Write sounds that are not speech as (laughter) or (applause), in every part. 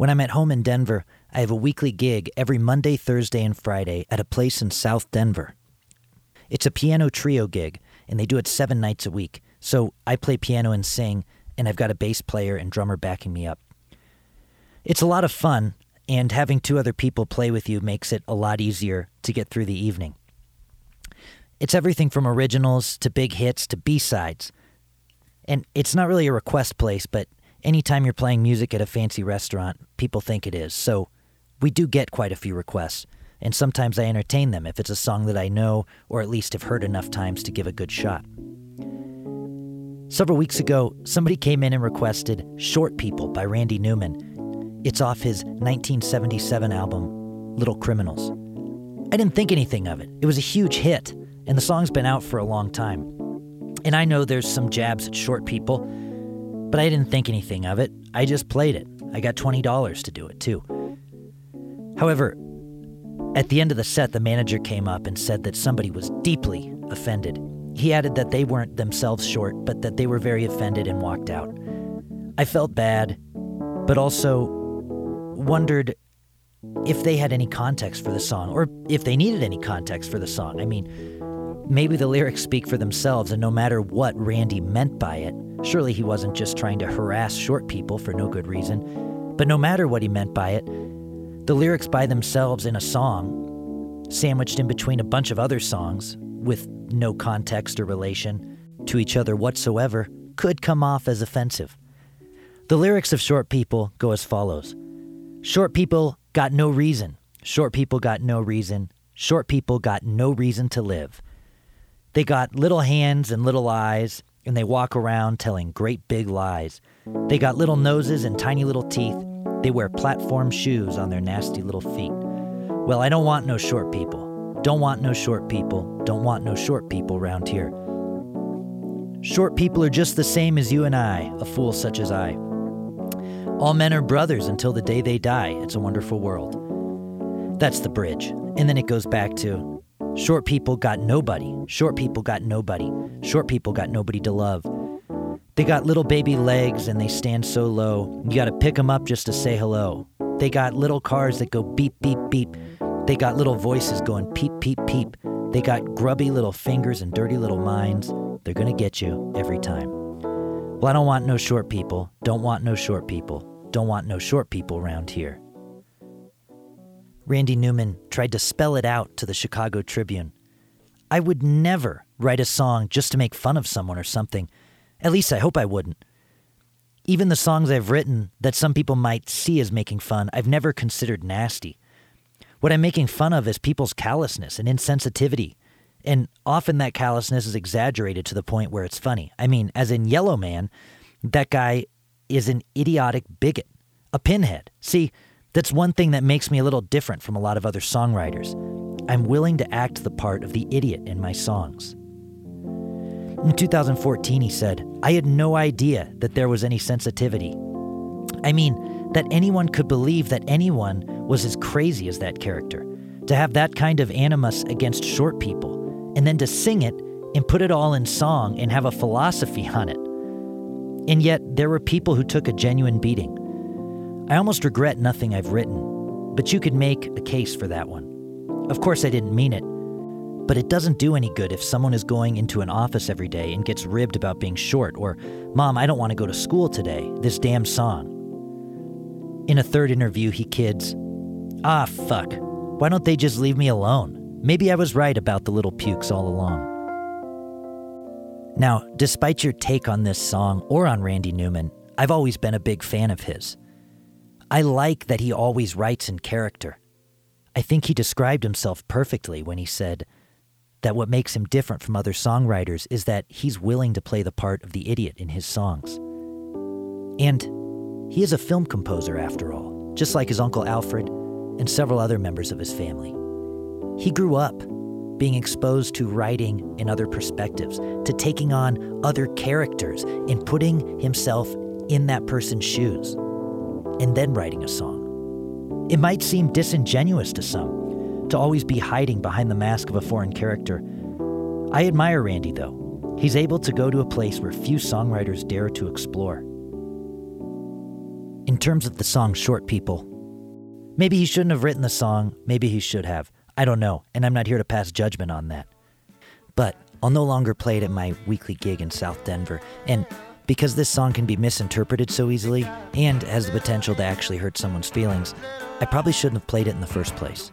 When I'm at home in Denver, I have a weekly gig every Monday, Thursday, and Friday at a place in South Denver. It's a piano trio gig, and they do it seven nights a week. So I play piano and sing, and I've got a bass player and drummer backing me up. It's a lot of fun, and having two other people play with you makes it a lot easier to get through the evening. It's everything from originals to big hits to B sides. And it's not really a request place, but anytime you're playing music at a fancy restaurant, people think it is. So we do get quite a few requests, and sometimes I entertain them if it's a song that I know or at least have heard enough times to give a good shot. Several weeks ago, somebody came in and requested Short People by Randy Newman. It's off his 1977 album, Little Criminals. I didn't think anything of it. It was a huge hit, and the song's been out for a long time. And I know there's some jabs at short people, but I didn't think anything of it. I just played it. I got $20 to do it, too. However, at the end of the set, the manager came up and said that somebody was deeply offended he added that they weren't themselves short, but that they were very offended and walked out. I felt bad, but also wondered if they had any context for the song, or if they needed any context for the song. I mean, maybe the lyrics speak for themselves, and no matter what Randy meant by it, surely he wasn't just trying to harass short people for no good reason. But no matter what he meant by it, the lyrics by themselves in a song, sandwiched in between a bunch of other songs with no context or relation to each other whatsoever, could come off as offensive. The lyrics of Short People go as follows Short people got no reason. Short people got no reason. Short people got no reason to live. They got little hands and little eyes, and they walk around telling great big lies. They got little noses and tiny little teeth. They wear platform shoes on their nasty little feet. Well, I don't want no short people. Don't want no short people. Don't want no short people round here. Short people are just the same as you and I, a fool such as I. All men are brothers until the day they die. It's a wonderful world. That's the bridge. And then it goes back to short people got nobody. Short people got nobody. Short people got nobody to love. They got little baby legs and they stand so low. You gotta pick them up just to say hello. They got little cars that go beep, beep, beep. They got little voices going peep, peep, peep. They got grubby little fingers and dirty little minds. They're gonna get you every time. Well, I don't want no short people. Don't want no short people. Don't want no short people around here. Randy Newman tried to spell it out to the Chicago Tribune. I would never write a song just to make fun of someone or something. At least I hope I wouldn't. Even the songs I've written that some people might see as making fun, I've never considered nasty. What I'm making fun of is people's callousness and insensitivity. And often that callousness is exaggerated to the point where it's funny. I mean, as in Yellow Man, that guy is an idiotic bigot, a pinhead. See, that's one thing that makes me a little different from a lot of other songwriters. I'm willing to act the part of the idiot in my songs. In 2014, he said, I had no idea that there was any sensitivity. I mean, that anyone could believe that anyone was as crazy as that character. To have that kind of animus against short people, and then to sing it and put it all in song and have a philosophy on it. And yet, there were people who took a genuine beating. I almost regret nothing I've written, but you could make a case for that one. Of course, I didn't mean it, but it doesn't do any good if someone is going into an office every day and gets ribbed about being short, or, Mom, I don't want to go to school today, this damn song. In a third interview, he kids, Ah, fuck. Why don't they just leave me alone? Maybe I was right about the little pukes all along. Now, despite your take on this song or on Randy Newman, I've always been a big fan of his. I like that he always writes in character. I think he described himself perfectly when he said that what makes him different from other songwriters is that he's willing to play the part of the idiot in his songs. And he is a film composer, after all, just like his uncle Alfred and several other members of his family. He grew up being exposed to writing in other perspectives, to taking on other characters and putting himself in that person's shoes, and then writing a song. It might seem disingenuous to some to always be hiding behind the mask of a foreign character. I admire Randy, though. He's able to go to a place where few songwriters dare to explore. in terms of the song Short People. Maybe he shouldn't have written the song, maybe he should have. I don't know, and I'm not here to pass judgment on that. But I'll no longer play it at my weekly gig in South Denver, and because this song can be misinterpreted so easily and has the potential to actually hurt someone's feelings, I probably shouldn't have played it in the first place.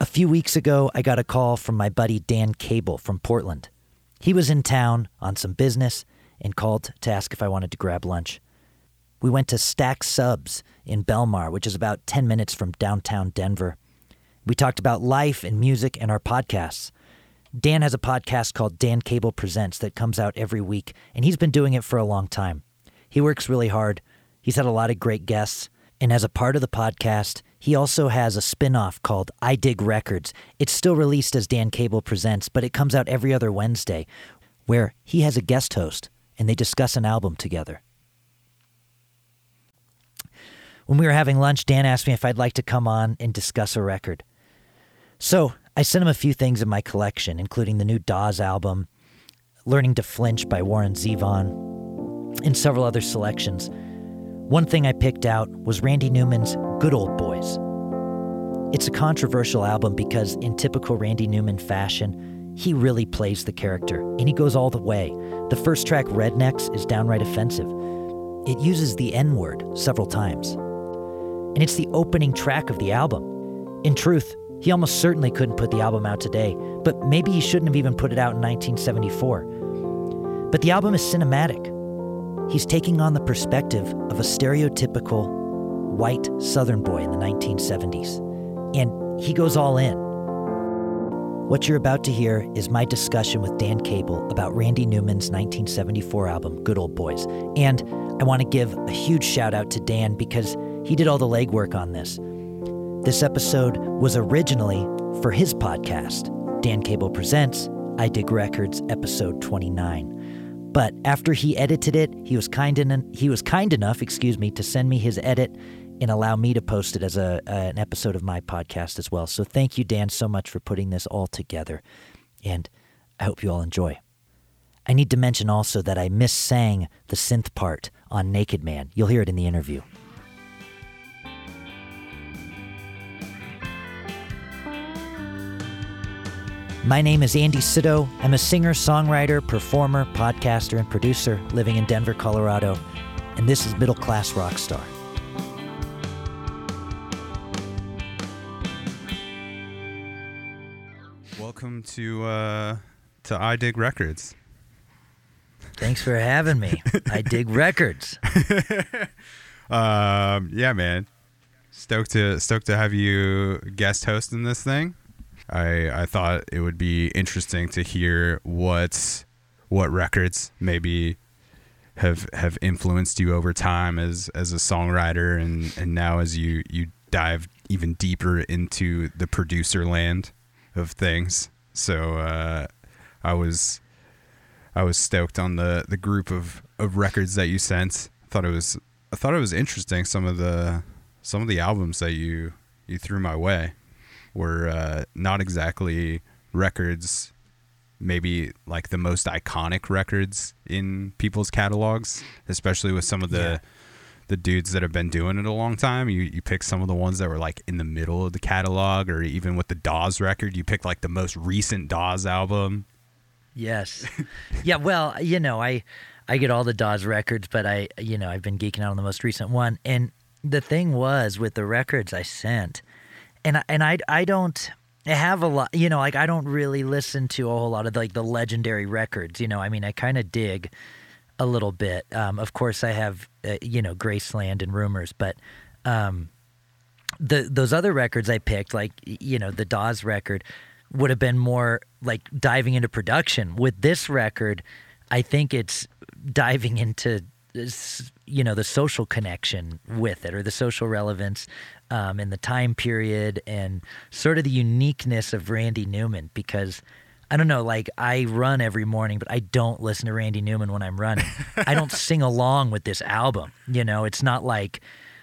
A few weeks ago, I got a call from my buddy Dan Cable from Portland. He was in town on some business and called to ask if I wanted to grab lunch. We went to Stack Subs in Belmar, which is about 10 minutes from downtown Denver. We talked about life and music and our podcasts. Dan has a podcast called Dan Cable Presents that comes out every week, and he's been doing it for a long time. He works really hard. He's had a lot of great guests, and as a part of the podcast, he also has a spin off called I Dig Records. It's still released as Dan Cable Presents, but it comes out every other Wednesday, where he has a guest host and they discuss an album together. When we were having lunch, Dan asked me if I'd like to come on and discuss a record. So I sent him a few things in my collection, including the new Dawes album, Learning to Flinch by Warren Zevon, and several other selections. One thing I picked out was Randy Newman's Good Old Boys. It's a controversial album because, in typical Randy Newman fashion, he really plays the character and he goes all the way. The first track, Rednecks, is downright offensive. It uses the N word several times. And it's the opening track of the album. In truth, he almost certainly couldn't put the album out today, but maybe he shouldn't have even put it out in 1974. But the album is cinematic. He's taking on the perspective of a stereotypical white Southern boy in the 1970s. And he goes all in. What you're about to hear is my discussion with Dan Cable about Randy Newman's 1974 album, Good Old Boys. And I want to give a huge shout out to Dan because he did all the legwork on this. This episode was originally for his podcast, Dan Cable Presents I Dig Records, episode 29. But after he edited it, he was kind en- he was kind enough, excuse me, to send me his edit and allow me to post it as a, uh, an episode of my podcast as well. So thank you, Dan, so much for putting this all together, and I hope you all enjoy. I need to mention also that I missang the synth part on Naked Man. You'll hear it in the interview. My name is Andy Sydow. I'm a singer, songwriter, performer, podcaster, and producer living in Denver, Colorado. And this is Middle Class Rockstar. Welcome to uh, to I Dig Records. Thanks for having me. (laughs) I dig records. (laughs) Um, yeah, man. Stoked to stoked to have you guest hosting this thing. I I thought it would be interesting to hear what what records maybe have have influenced you over time as as a songwriter and and now as you you dive even deeper into the producer land of things. So uh, I was I was stoked on the the group of of records that you sent. I thought it was I thought it was interesting some of the some of the albums that you you threw my way were uh, not exactly records maybe like the most iconic records in people's catalogs especially with some of the Yeah. the dudes that have been doing it a long time you you pick some of the ones that were like in the middle of the catalog or even with the Dawes record you picked like the most recent Dawes album Yes. (laughs) yeah, well, you know, I I get all the Dawes records, but I you know, I've been geeking out on the most recent one. And the thing was with the records I sent, and I, and I I don't have a lot, you know, like I don't really listen to a whole lot of like the legendary records, you know. I mean, I kind of dig a little bit. Um, of course, I have uh, you know Graceland and Rumours, but um, the those other records I picked, like you know the Dawes record, would have been more like diving into production. With this record, I think it's diving into you know the social connection with it or the social relevance um, and the time period and sort of the uniqueness of Randy Newman because. I don't know, like I run every morning, but I don't listen to Randy Newman when I'm running. (laughs) I don't sing along with this album. You know, it's not like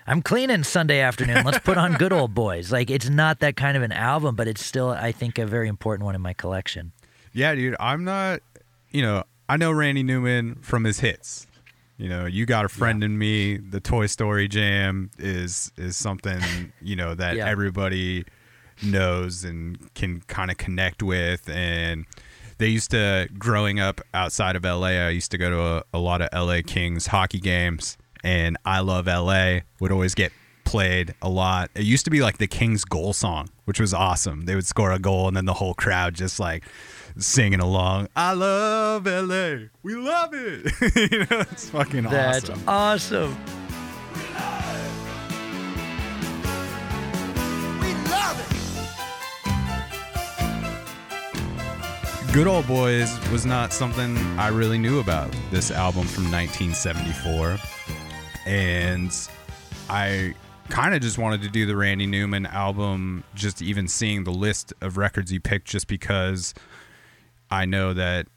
I'm cleaning Sunday afternoon. Let's put on Good Old Boys. Like it's not that kind of an album, but it's still I think a very important one in my collection. Yeah, dude. I'm not. You know, I know Randy Newman from his hits. You know, you got a friend in me. The Toy Story Jam is is something you know that (laughs) Yeah. everybody knows and can kind of connect with. And they used to growing up outside of LA. I used to go to a, a lot of LA Kings hockey games, and I love LA would always get played a lot. It used to be like the Kings goal song, which was awesome. They would score a goal, and then the whole crowd just like singing along. I love LA. We love it. (laughs) you know, it's fucking That's awesome. awesome. We love it. Good Old Boys was not something I really knew about this album from 1974. And I kind of just wanted to do the Randy Newman album, just even seeing the list of records he picked, just because I know that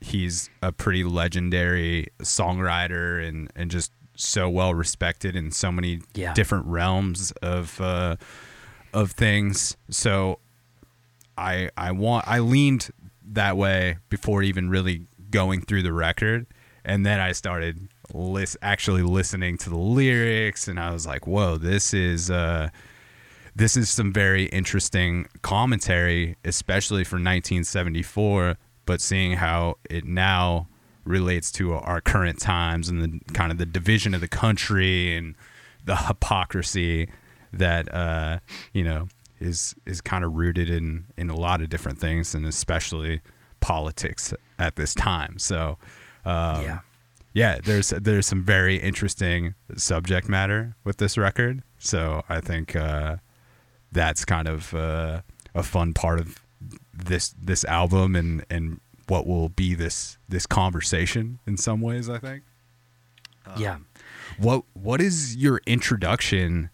he's a pretty legendary songwriter and, and just so well respected in so many Yeah. different realms of uh, of things. So I I want I leaned that way before even really going through the record, and then I started lis- actually listening to the lyrics, and I was like, "Whoa, this is uh, this is some very interesting commentary, especially for 1974." But seeing how it now relates to our current times and the kind of the division of the country and the hypocrisy that uh, you know is is kind of rooted in in a lot of different things and especially politics at this time. So um, Yeah. yeah, there's there's some very interesting subject matter with this record. So I think uh, that's kind of uh, a fun part of this this album and and what will be this this conversation in some ways. I think. yeah. What what is your introduction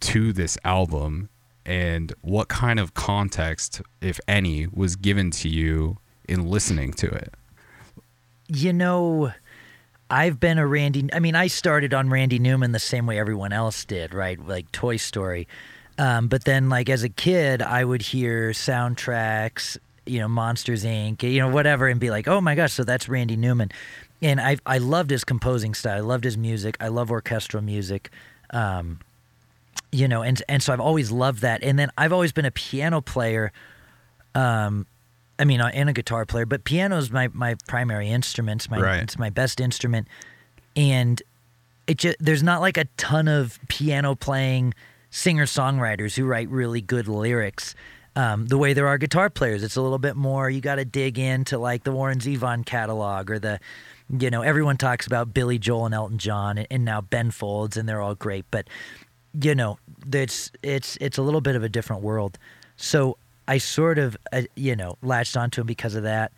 to this album and what kind of context if any was given to you in listening to it? You know, I've been a Randy. I mean, I started on Randy Newman the same way everyone else did, right? Like Toy Story. Um, but then, like as a kid, I would hear soundtracks, you know, Monsters Inc., you know, whatever, and be like, "Oh my gosh, so that's Randy Newman." And I I loved his composing style. I loved his music. I love orchestral music. Um, you know, and and so I've always loved that. And then I've always been a piano player. Um, I mean, uh, and a guitar player, but piano is my my primary instrument. It's my Right. it's my best instrument, and it just there's not like a ton of piano playing singer songwriters who write really good lyrics. Um, the way there are guitar players, it's a little bit more. You got to dig into like the Warren Zevon catalog or the, you know, everyone talks about Billy Joel and Elton John and, and now Ben Folds, and they're all great. But you know, it's it's it's a little bit of a different world. So I sort of uh, you know latched onto him because of that,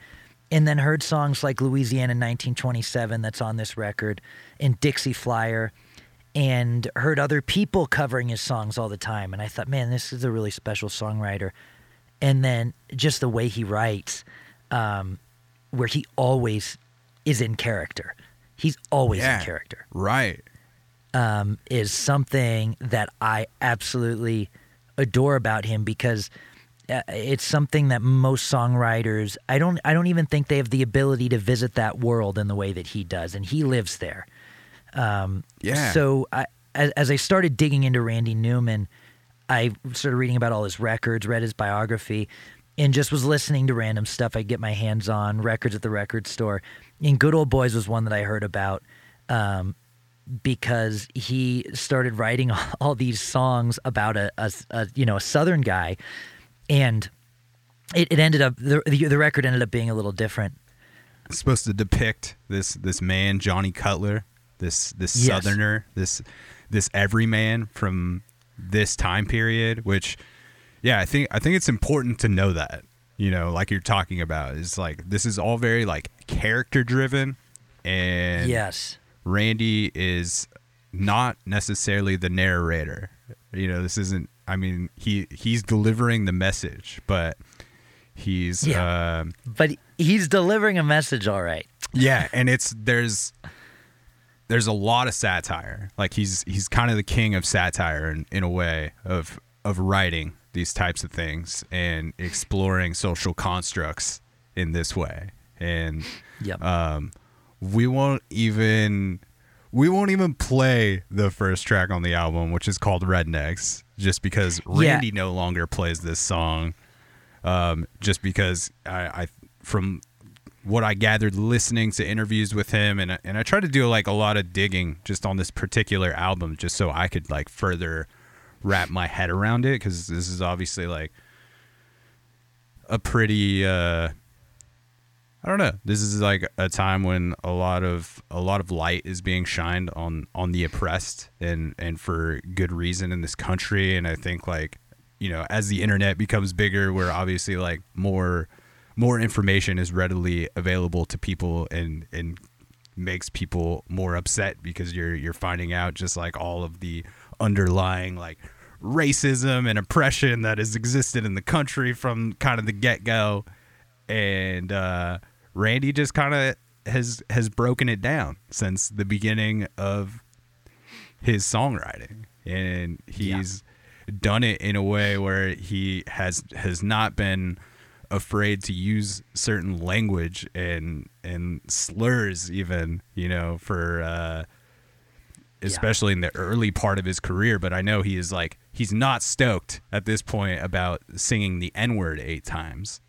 and then heard songs like Louisiana 1927 that's on this record, and Dixie Flyer, and heard other people covering his songs all the time, and I thought, man, this is a really special songwriter, and then just the way he writes, um, where he always is in character. He's always in character Right. um, is something that I absolutely adore about him because uh, it's something that most songwriters I don't I don't even think they have the ability to visit that world in the way that he does, and he lives there. Um, Yeah. So I, as, as I started digging into Randy Newman, I started reading about all his records, read his biography, and just was listening to random stuff I'd get my hands on, records at the record store. And Good Old Boys was one that I heard about um, because he started writing (laughs) all these songs about a, a, a you know a Southern guy, and it, it ended up the, the record ended up being a little different. It's supposed to depict this this man Johnny Cutler, this this Yes. southerner, this this everyman from this time period, which yeah, I think I think it's important to know that. You know, like you're talking about, is like this is all very like character driven and yes. Randy is not necessarily the narrator. You know, this isn't. I mean, he he's delivering the message, but he's Yeah. um But he's delivering a message all right. yeah, and it's there's there's a lot of satire. Like he's he's kind of the king of satire in, in a way of of writing these types of things and exploring social constructs in this way. And Yep. um, we won't even we won't even play the first track on the album, which is called Rednecks, just because Yeah. Randy no longer plays this song. Um, just because I, I from what I gathered listening to interviews with him and and I tried to do like a lot of digging just on this particular album just so I could like further wrap my head around it cuz this is obviously like a pretty uh I don't know. This is like a time when a lot of a lot of light is being shined on on the oppressed and and for good reason in this country and I think like you know as the internet becomes bigger we're obviously like more more information is readily available to people and and makes people more upset because you're you're finding out just like all of the underlying like racism and oppression that has existed in the country from kind of the get-go. And uh, Randy just kind of has has broken it down since the beginning of his songwriting, and he's done it in a way where he has has not been afraid to use certain language and and slurs even you know for uh especially in the early part of his career but i know he is like he's not stoked at this point about singing the n-word eight times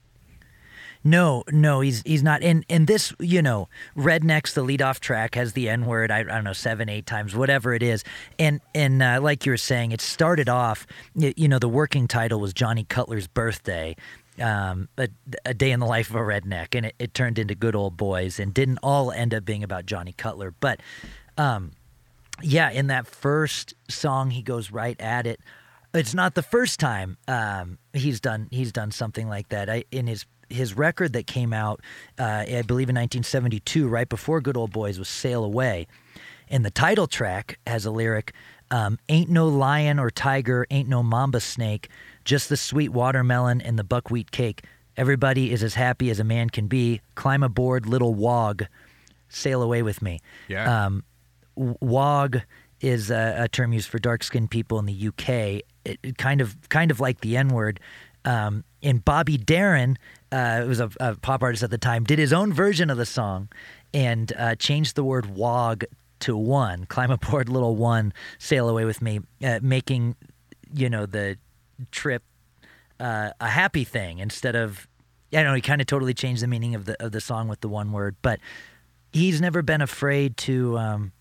No, no, he's he's not. And and this, you know, Rednecks, the leadoff track has the N word. I, I don't know, seven, eight times, whatever it is. And and uh, like you were saying, it started off. You know, the working title was Johnny Cutler's birthday. Um, a, a day in the life of a redneck, and it, it turned into good old boys, and didn't all end up being about Johnny Cutler. But um, yeah, in that first song, he goes right at it. It's not the first time um, he's done he's done something like that. I, in his his record that came out, uh, I believe in 1972, right before Good Old Boys, was "Sail Away," and the title track has a lyric: um, "Ain't no lion or tiger, ain't no mamba snake, just the sweet watermelon and the buckwheat cake. Everybody is as happy as a man can be. Climb aboard, little wog, sail away with me." Yeah. Um, wog is a, a term used for dark-skinned people in the UK. It, it kind of, kind of like the N-word. Um, and Bobby Darin, uh, who was a, a pop artist at the time, did his own version of the song and uh, changed the word wog to one. Climb aboard, little one, sail away with me, uh, making you know the trip uh, a happy thing instead of. I don't know. He kind of totally changed the meaning of the of the song with the one word, but he's never been afraid to um,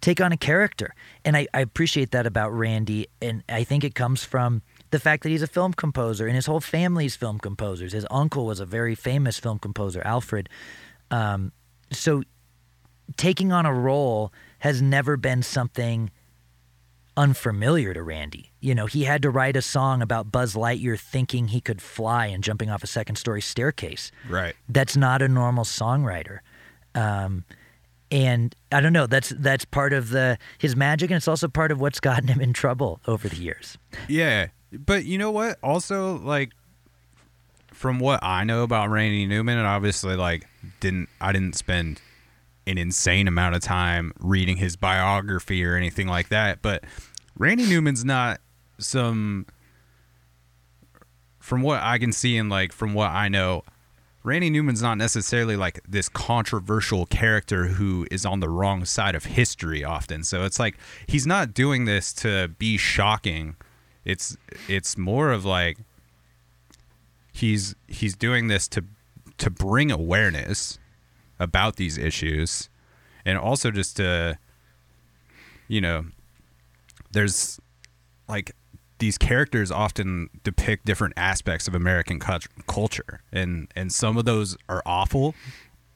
take on a character, and I, I appreciate that about Randy, and I think it comes from the fact that he's a film composer, and his whole family's film composers. His uncle was a very famous film composer, Alfred. Um, so taking on a role has never been something unfamiliar to Randy. You know, he had to write a song about Buzz Lightyear thinking he could fly and jumping off a second story staircase. right That's not a normal songwriter. Um, and I don't know. That's that's part of the his magic, and it's also part of what's gotten him in trouble over the years. Yeah, but you know what? Also, like from what I know about Randy Newman, and obviously, like didn't I didn't spend an insane amount of time reading his biography or anything like that. But Randy Newman's not some. From what I can see and like from what I know, Randy Newman's not necessarily like this controversial character who is on the wrong side of history often. So it's like he's not doing this to be shocking. It's it's more of like he's he's doing this to to bring awareness about these issues and also just to you know there's like these characters often depict different aspects of American cult- culture, and and some of those are awful,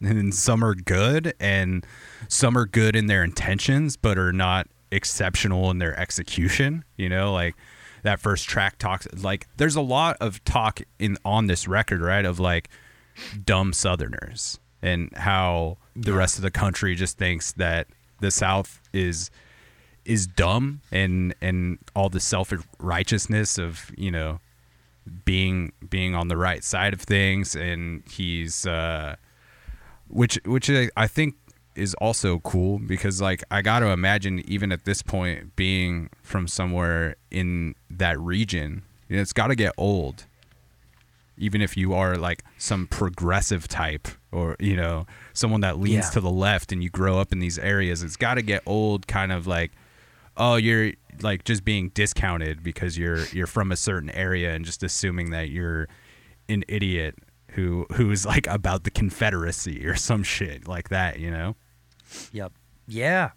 and some are good, and some are good in their intentions, but are not exceptional in their execution. You know, like that first track talks like there's a lot of talk in on this record, right? Of like dumb Southerners and how the rest of the country just thinks that the South is is dumb and and all the self righteousness of you know being being on the right side of things and he's uh which which I, think is also cool because like I got to imagine even at this point being from somewhere in that region, you know, it's got to get old. Even if you are like some progressive type or you know someone that leans Yeah. to the left and you grow up in these areas, it's got to get old. Kind of like, oh, you're like just being discounted because you're you're from a certain area and just assuming that you're an idiot who who is like about the Confederacy or some shit like that, you know? Yep. Yeah.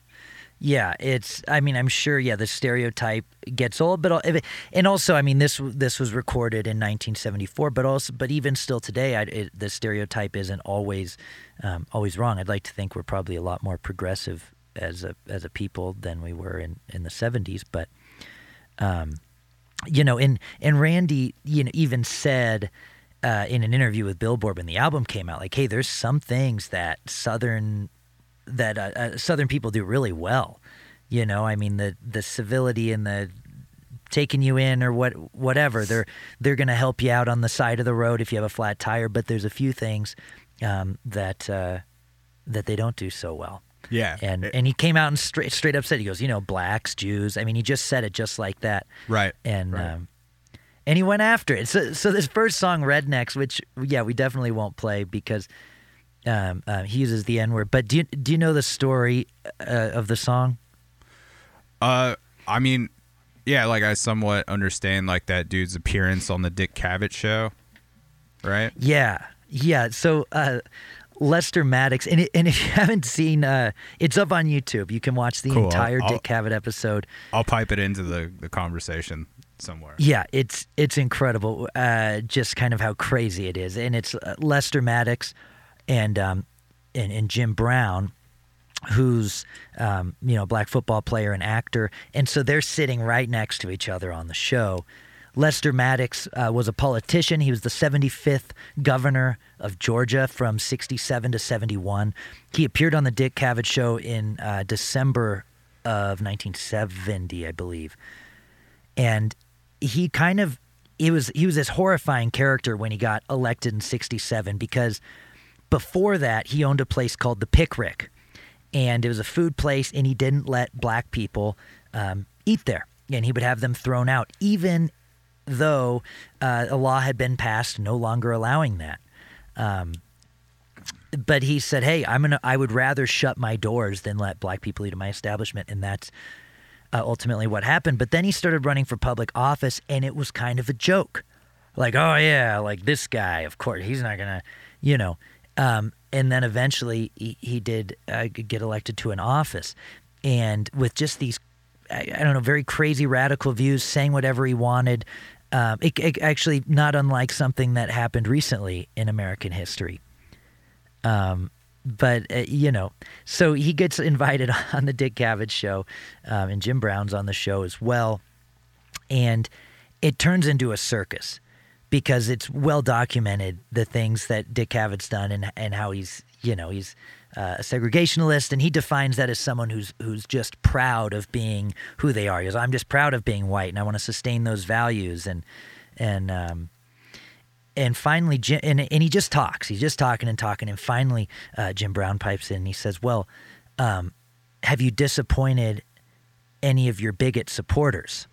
Yeah, it's. I mean, I'm sure. Yeah, the stereotype gets old, but and also, I mean, this this was recorded in 1974, but also, but even still today, I, it, the stereotype isn't always um, always wrong. I'd like to think we're probably a lot more progressive as a as a people than we were in in the 70s, but um, you know, and and Randy, you know, even said uh, in an interview with Billboard when the album came out, like, hey, there's some things that Southern that uh, uh, Southern people do really well. You know, I mean the the civility and the taking you in or what whatever they're they're going to help you out on the side of the road if you have a flat tire. But there's a few things um, that uh, that they don't do so well. Yeah. And It- and he came out and straight straight up said he goes, you know, blacks, Jews. I mean, he just said it just like that right. and Right. um, and he went after it. So so this first song, Rednecks, which yeah, we definitely won't play because um, uh, he uses the N word. But do you do you know the story uh, of the song? Uh, I mean, yeah, like I somewhat understand like that dude's appearance on the Dick Cavett show, right? Yeah, yeah. So uh, Lester Maddox, and it, and if you (laughs) haven't seen, uh, it's up on YouTube. You can watch the Cool. Entire I'll- Dick Cavett episode. I'll pipe it into the the conversation somewhere. Yeah, it's it's incredible. Uh, just kind of how crazy it is, and it's uh, Lester Maddox and um, and, and Jim Brown, who's um, you know a black football player and actor, and so they're sitting right next to each other on the show. Lester Maddox uh, was a politician. He was the 75th governor of Georgia from 67 to 71. He appeared on the Dick Cavett show in uh, December of 1970, I believe and he kind of he was he was this horrifying character when he got elected in 67 because before that he owned a place called the Pickrick and it was a food place and he didn't let black people um, eat there and he would have them thrown out even though uh, a law had been passed no longer allowing that um, but he said hey i'm gonna i would rather shut my doors than let black people into my establishment and that's uh, ultimately what happened. But then he started running for public office, and it was kind of a joke. Like, oh, yeah, like this guy, of course, he's not to, you know. Um, and then eventually he, he did uh, get elected to an office. And with just these, I don't know, very crazy radical views, saying whatever he wanted. Um, it, it actually not unlike something that happened recently in American history. Um, but uh, you know, so he gets invited (laughs) on the Dick Cavett show, um, and Jim Brown's on the show as well, and it turns into a circus because it's well documented the things that Dick Cavett's done and and how he's you know he's uh, a segregationalist and he defines that as someone who's who's just proud of being who they are. He goes, I'm just proud of being white and I want to sustain those values and and um, and finally, Jim, and, and he just talks. He's just talking and talking. And finally, uh, Jim Brown pipes in and he says, Well, um, have you disappointed any of your bigot supporters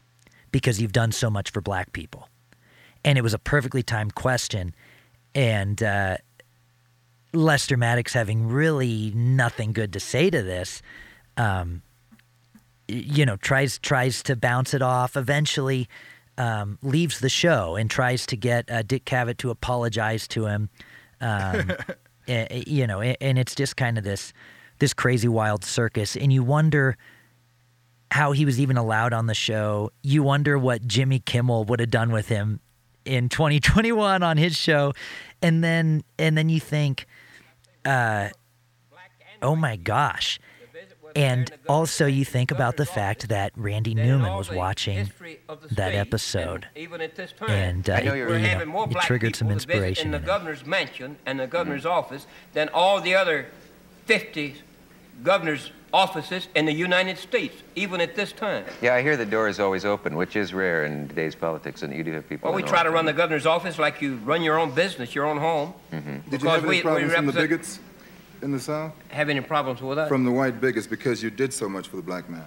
because you've done so much for black people? And it was a perfectly timed question. And uh, Lester Maddox, having really nothing good to say to this, um, you know, tries tries to bounce it off. Eventually, um, leaves the show and tries to get uh, Dick Cavett to apologize to him. Um, (laughs) eh, you know, and it's just kind of this this crazy wild circus, and you wonder how he was even allowed on the show. You wonder what Jimmy Kimmel would have done with him in 2021 on his show, and then and then you think, uh, oh my gosh. And also, you think about the fact that Randy Newman was watching that episode, even at this time. and uh, it, you know, it triggered some people to visit inspiration. in the governor's mansion and the governor's office than all the other 50 governor's offices in the United States, even at this time. Yeah, I hear the door is always open, which is rare in today's politics, and you do have people. Well, we try to office. run the governor's office like you run your own business, your own home. Did you have any we- we problems from the represent- bigots in the South? have any problems with us? From the white bigots because you did so much for the black man.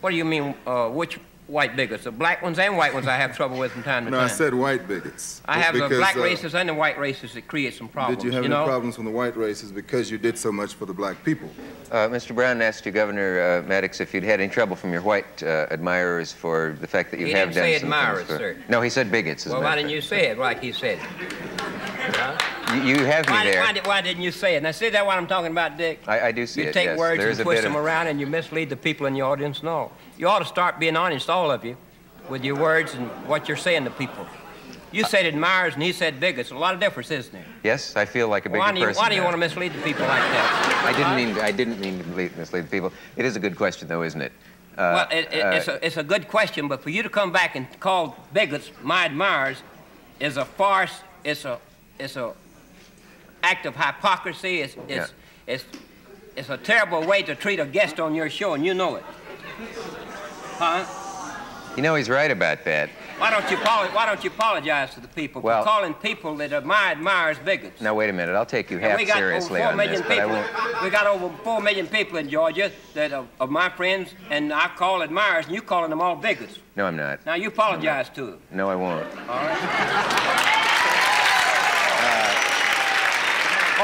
what do you mean, uh, which white bigots? The black ones and white ones I have trouble with from time to No, time. I said white bigots. I It's have the black uh, races and the white racists that create some problems. Did you have any know? problems from the white races because you did so much for the black people? Uh, Mr. Brown asked you, Governor uh, Maddox, if you'd had any trouble from your white uh, admirers for the fact that you He have didn't done say some admirers, for... sir. No, he said bigots. as Well, why didn't of you say it like he said? it? You, you have me Why, there. why, did- why didn't you say it? Now, see that what I'm talking about, Dick? I, I do see you it, take yes. words There is and a push bit them of... around and you mislead the people in the audience. No. You ought to start being honest, all of you, with your words and what you're saying to people. You said admirers and he said bigots. A lot of difference, isn't there? Yes, I feel like a bigger Why do you, person why do you want to mislead the people like that? I didn't mean I didn't mean to mislead, mislead people. It is a good question, though, isn't it? Uh, Well, it, it, it's, uh, a, it's a good question, but for you to come back and call bigots my admirers is a farce. It's a, it's a act of hypocrisy. It's, it's, it's, it's a terrible way to treat a guest on your show, and you know it. Huh? you know, he's right about that. Why don't you Why don't you apologize to the people Well- for calling people that are my admirers bigots? Now, wait a minute. I'll take you half we got seriously over four on million this, people. We got over four million people in Georgia that are, of my friends, and I call admirers, and you're calling them all bigots. No, I'm not. Now you apologize to them. No, I won't. All right.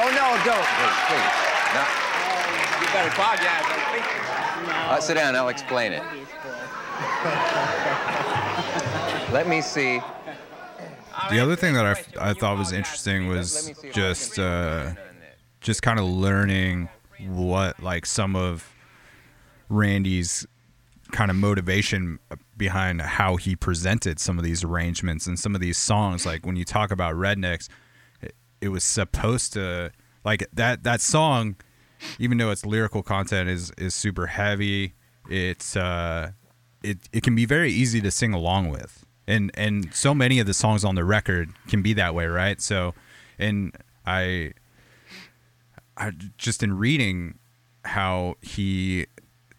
Oh, no, don't. Please, please. No. You better apologize the. Uh, sit down. I'll explain it. Let me see. The other thing that I, I thought was interesting was just uh, just kind of learning what like some of Randy's kind of motivation behind how he presented some of these arrangements and some of these songs. Like when you talk about rednecks, it, it was supposed to like that that song, even though its lyrical content is is super heavy, it's uh, it it can be very easy to sing along with. And and so many of the songs on the record can be that way, right? So, and I I just in reading how he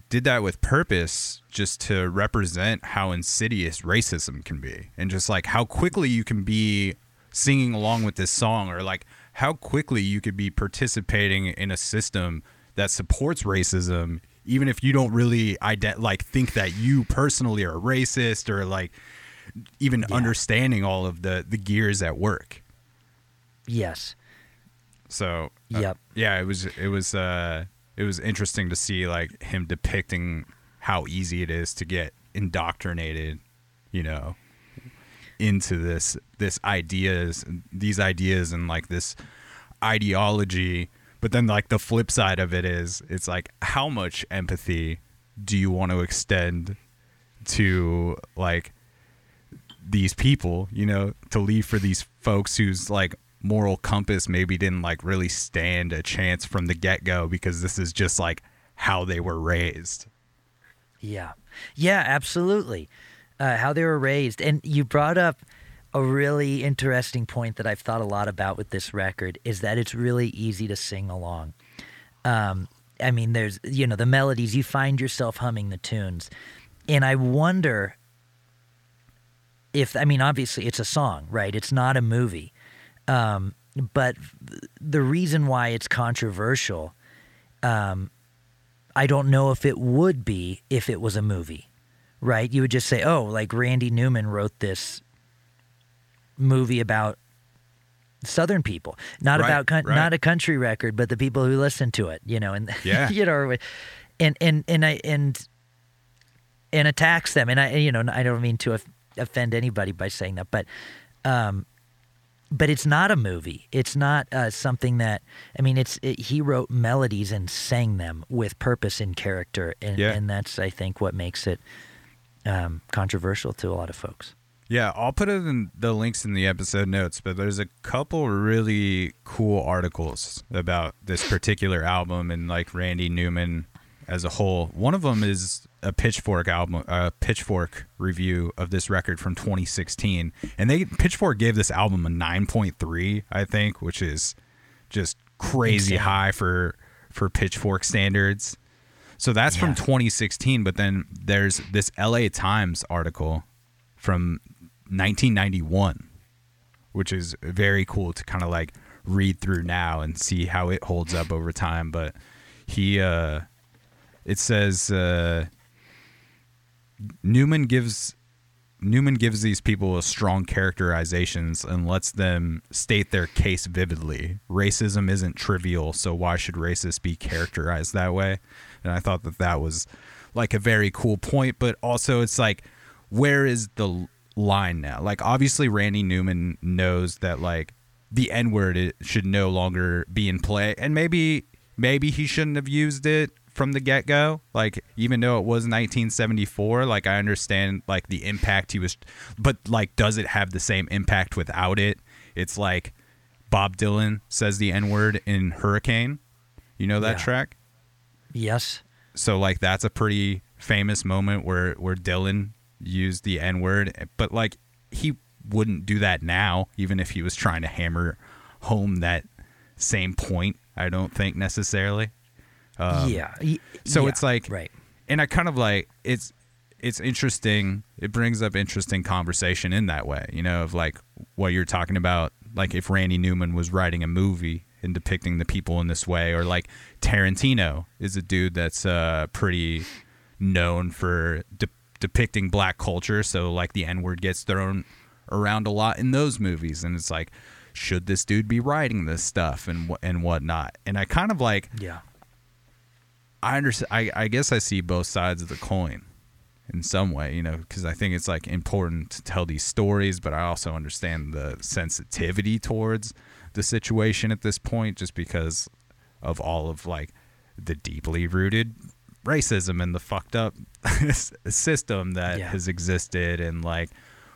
did that with purpose just to represent how insidious racism can be and just like how quickly you can be singing along with this song or like how quickly you could be participating in a system that supports racism even if you don't really ident- like think that you personally are racist or like even understanding all of the the gears at work Yes. so uh, Yep. yeah, it was it was uh it was interesting to see like him depicting how easy it is to get indoctrinated, you know, into this this ideas these ideas and like this ideology. But then like the flip side of it is it's like how much empathy do you want to extend to like these people, you know, to leave for these folks whose like moral compass maybe didn't like really stand a chance from the get go because this is just like how they were raised. Yeah. Yeah, absolutely. Uh, how they were raised. And you brought up a really interesting point that I've thought a lot about with this record is that it's really easy to sing along. Um, I mean, there's, you know, the melodies, you find yourself humming the tunes. And I wonder if, I mean, obviously it's a song, right? It's not a movie. Um, but the reason why it's controversial um, I don't know if it would be if it was a movie, right? You would just say, oh, like Randy Newman wrote this movie about Southern people, not Right, about coun- right. not a country record, but the people who listen to it, you know, and (laughs) Yeah. you know, and and and I and and attacks them, and I, you know, I don't mean to off- offend anybody by saying that, but um, but it's not a movie. It's not uh, something that I mean. It's it, he wrote melodies and sang them with purpose and character, and, Yeah. and that's I think what makes it um, controversial to a lot of folks. Yeah, I'll put it in the links in the episode notes, but there's a couple really cool articles about this particular album and like Randy Newman as a whole. One of them is a Pitchfork album, a Pitchfork review of this record from 2016, and they Pitchfork gave this album a 9.3, I think, which is just crazy Insane. high for for Pitchfork standards. So that's from 2016, but then there's this LA Times article from 1991, which is very cool to kind of like read through now and see how it holds up over time. But he, uh, it says uh, Newman gives Newman gives these people a strong characterizations and lets them state their case vividly. Racism isn't trivial, so why should racists be characterized that way? And I thought that that was like a very cool point, but also it's like, where is the line now? Like, obviously, Randy Newman knows that like the N word should no longer be in play, and maybe maybe he shouldn't have used it from the get go. Like even though it was 1974, like I understand like the impact he was, but like does it have the same impact without it? It's like Bob Dylan says the N word in Hurricane. You know that Yeah. track? Yes. So like that's a pretty famous moment where where Dylan used the N word, but like he wouldn't do that now, even if he was trying to hammer home that same point. I don't think necessarily. yeah. Um, So yeah, it's like right. and I kind of like it's it's interesting. It brings up interesting conversation in that way, you know, of like what you're talking about. Like if Randy Newman was writing a movie and depicting the people in this way, or like Tarantino is a dude that's uh, pretty known for de- depicting black culture. So like the N word gets thrown around a lot in those movies, and it's like, should this dude be writing this stuff and and whatnot? And I kind of like Yeah. I understand. I, I guess I see both sides of the coin in some way, you know, because I think it's like important to tell these stories, but I also understand the sensitivity towards the situation at this point, just because of all of like the deeply rooted racism and the fucked up (laughs) system that Yeah. has existed, and like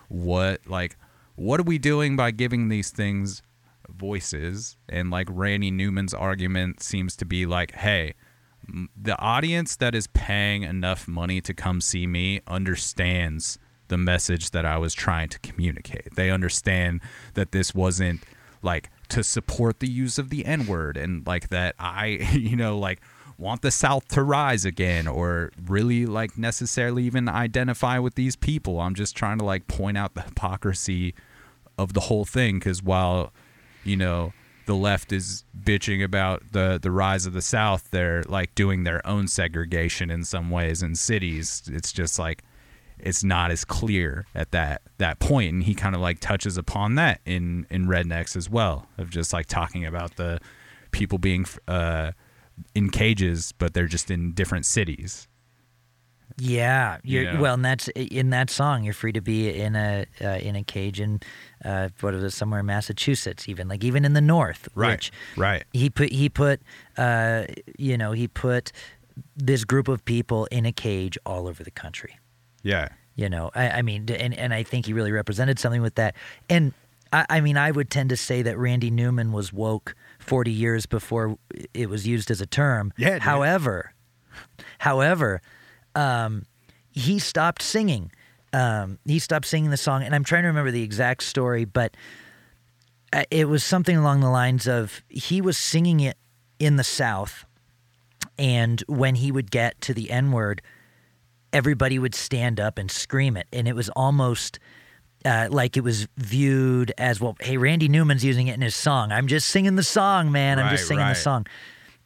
what like what are we doing by giving these things voices? And like Randy Newman's argument seems to be like, hey the audience that is paying enough money to come see me understands the message that I was trying to communicate. They understand that this wasn't like to support the use of the N word and like that I, (laughs) you know, like want the South to rise again or really like necessarily even identify with these people. I'm just trying to like point out the hypocrisy of the whole thing because while, you know, the left is bitching about the the rise of the South. They're like doing their own segregation in some ways in cities. It's just like it's not as clear at that that point, and he kind of like touches upon that in in Rednecks as well, of just like talking about the people being uh, in cages, but they're just in different cities. Yeah, Yeah. well, and that's in that song. You're free to be in a uh, in a cage in uh, what is it, somewhere in Massachusetts, even like even in the North. Right, right. He put he put uh, you know he put this group of people in a cage all over the country. Yeah, You know, I, I mean, and and I think he really represented something with that. And I, I mean, I would tend to say that Randy Newman was woke 40 years before it was used as a term. Yeah. However, however, um, he stopped singing. Um, he stopped singing the song, and I'm trying to remember the exact story, but uh, it was something along the lines of he was singing it in the South, and when he would get to the N word, everybody would stand up and scream it, and it was almost. Uh, like it was viewed as well. Hey, Randy Newman's using it in his song. I'm just singing the song, man. I'm just singing right. the song,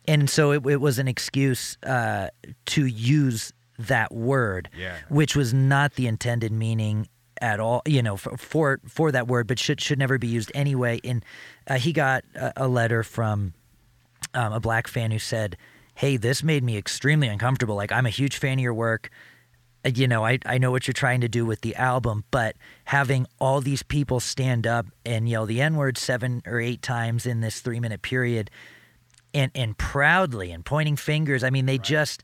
and so it, it was an excuse uh, to use that word, Yeah. which was not the intended meaning at all. You know, for for, for that word, but should should never be used anyway. And uh, he got a, a letter from um, a black fan who said, "Hey, this made me extremely uncomfortable. Like I'm a huge fan of your work. Uh, You know, I I know what you're trying to do with the album, but having all these people stand up and yell the N word seven or eight times in this three minute period, and and proudly and pointing fingers. I mean, they just."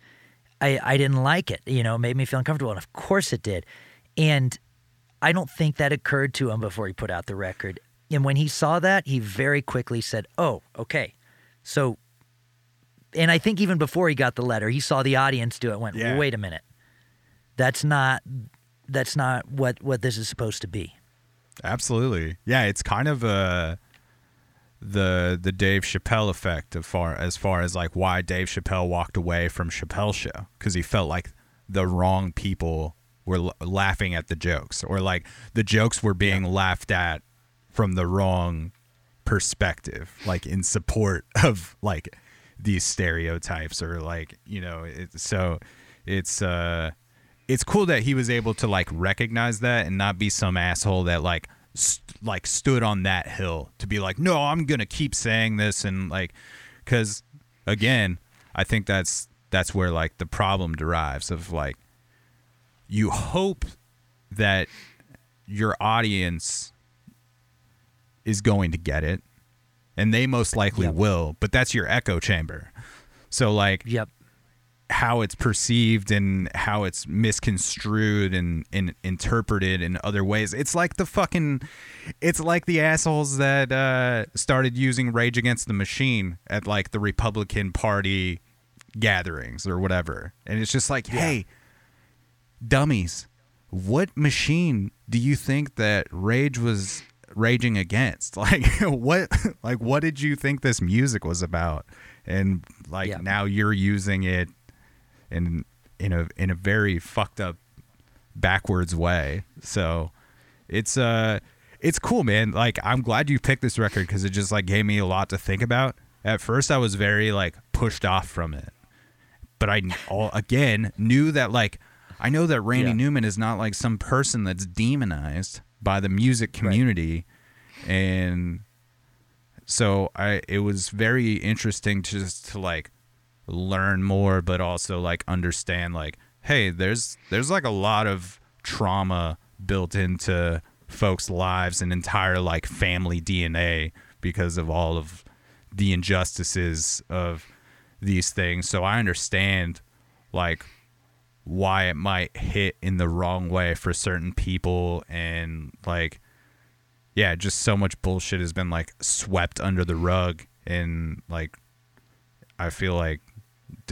I, I didn't like it. You know, it made me feel uncomfortable, and of course it did. And I don't think that occurred to him before he put out the record. And when he saw that, he very quickly said, "Oh, okay." So, and I think even before he got the letter, he saw the audience do it. Went, Yeah. "Wait a minute, that's not that's not what what this is supposed to be." Absolutely. Yeah, it's kind of a the the Dave Chappelle effect of far as far as like why Dave Chappelle walked away from Chappelle show because he felt like the wrong people were l- laughing at the jokes or like the jokes were being laughed at from the wrong perspective, like in support (laughs) of like these stereotypes or like you know. It, so it's uh, it's cool that he was able to like recognize that and not be some asshole that like st- like stood on that hill to be like, no, I'm gonna keep saying this and like, because again, I think that's that's where like the problem derives of like you hope that your audience is going to get it and they most likely Yep. will but that's your echo chamber so like Yep. How it's perceived and how it's misconstrued and, and interpreted in other ways. It's like the fucking it's like the assholes that uh, started using Rage Against the Machine at like the Republican Party gatherings or whatever. And it's just like, hey, dummies, what machine do you think that Rage was raging against? (laughs) Like what like what did you think this music was about? And like Yeah. now you're using it in in a in a very fucked up backwards way. So it's uh it's cool, man. Like I'm glad you picked this record because it just like gave me a lot to think about. At first, I was very like pushed off from it, but I all again knew that like I know that Randy Yeah. Newman is not like some person that's demonized by the music community, and so I it was very interesting to just to like learn more but also like understand like hey there's there's like a lot of trauma built into folks lives and entire like family DNA because of all of the injustices of these things. So I understand like why it might hit in the wrong way for certain people and like yeah just so much bullshit has been like swept under the rug and like I feel like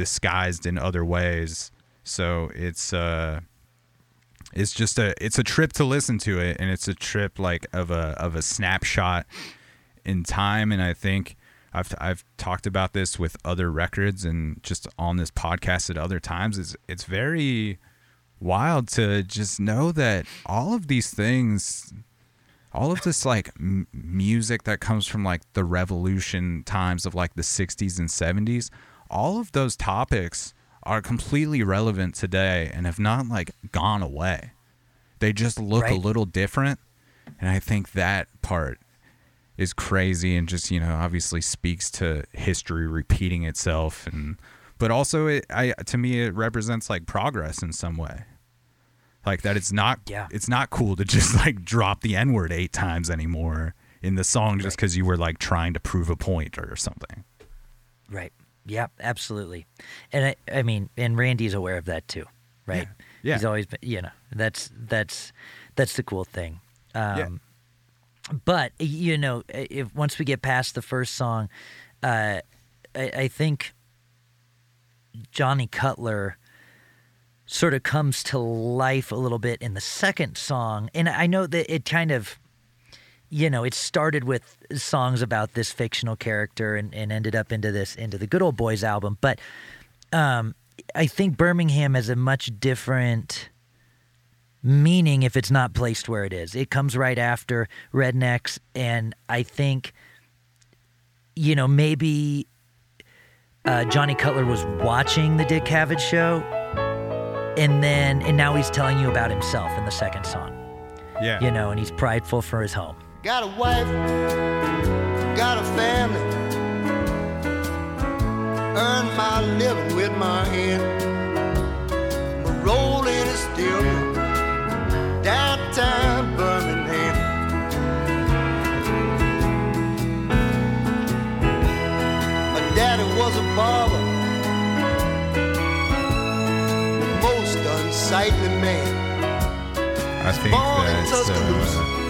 disguised in other ways. So it's uh it's just a it's a trip to listen to it and it's a trip like of a of a snapshot in time and I think I've I've talked about this with other records and just on this podcast at other times it's it's very wild to just know that all of these things all of this like m- music that comes from like the revolution times of like the 60s and 70s all of those topics are completely relevant today and have not like gone away. They just look a little different and i think that part is crazy and just you know obviously speaks to history repeating itself and but also it i to me it represents like progress in some way. Like that it's not Yeah. it's not cool to just (laughs) like drop the n word eight times anymore in the song just because you were like trying to prove a point or something. Right. Yep. Absolutely. And I, I mean, and Randy's aware of that too, right? Yeah. He's always been, you know, that's that's that's the cool thing. Um, Yeah. But you know, if once we get past the first song, uh, I, I think Johnny Cutler sort of comes to life a little bit in the second song, and I know that it kind of you know, it started with songs about this fictional character and, and ended up into this into the Good Old Boys album. But um, I think Birmingham has a much different meaning if it's not placed where it is. It comes right after Rednecks, and I think you know maybe uh, Johnny Cutler was watching the Dick Cavett show, and then and now he's telling you about himself in the second song. yeah You know, and he's prideful for his home. Got a wife, got a family. Earn my living with my hand. My rolling is still downtown Birmingham. My daddy was a barber, the most unsightly man. i think Born in Tuscaloosa. uh, He died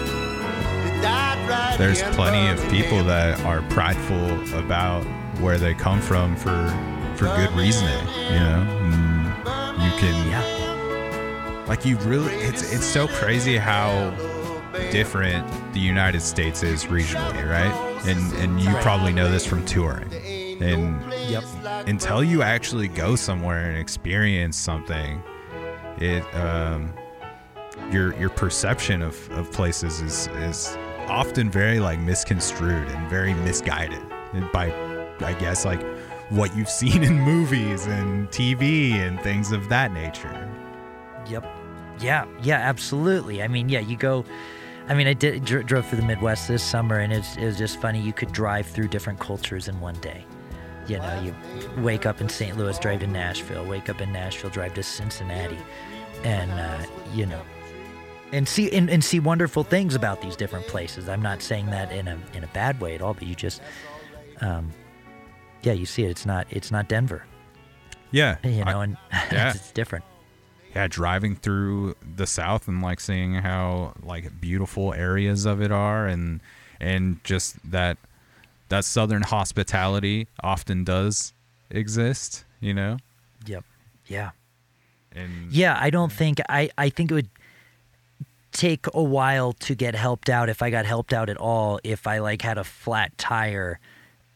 right there's plenty of people that are prideful about where they come from for for good reasoning you know and you can Yeah. like you really it's it's so crazy how different the United States is regionally, right? And and you probably know this from touring. And Yep. until you actually go somewhere and experience something, it um your your perception of, of places is is often very like misconstrued and very misguided by, I guess, like what you've (laughs) seen in movies and TV and things of that nature. Yep. Yeah. Yeah. Absolutely. I mean, yeah. You go. I mean, I did dr- drove through the Midwest this summer, and it's it was just funny. You could drive through different cultures in one day. You know, you wake up in St. Louis, drive to Nashville. Wake up in Nashville, drive to Cincinnati, and uh, you know, and see and, and see wonderful things about these different places. I'm not saying that in a in a bad way at all, but you just, um, yeah, you see it. It's not it's not Denver, Yeah. you I- know, and (laughs) yeah. it's different. yeah, driving through the South and like seeing how like beautiful areas of it are, and and just that that Southern hospitality often does exist, you know. Yep. Yeah. And Yeah, I don't think I I think it would take a while to get helped out if I got helped out at all if I like had a flat tire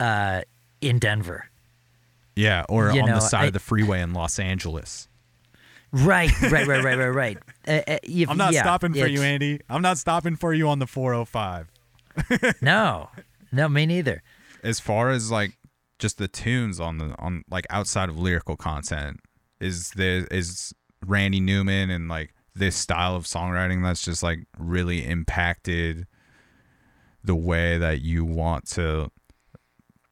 uh in Denver. yeah, or You on know, the side I- of the freeway in Los Angeles. Right, right, right, right, right, right. (laughs) Uh, uh, if- I'm not yeah, stopping for you, Andy. I'm not stopping for you on the 405. (laughs) No. No, me neither. As far as like just the tunes on the on like outside of lyrical content, is there is Randy Newman and like this style of songwriting that's just like really impacted the way that you want to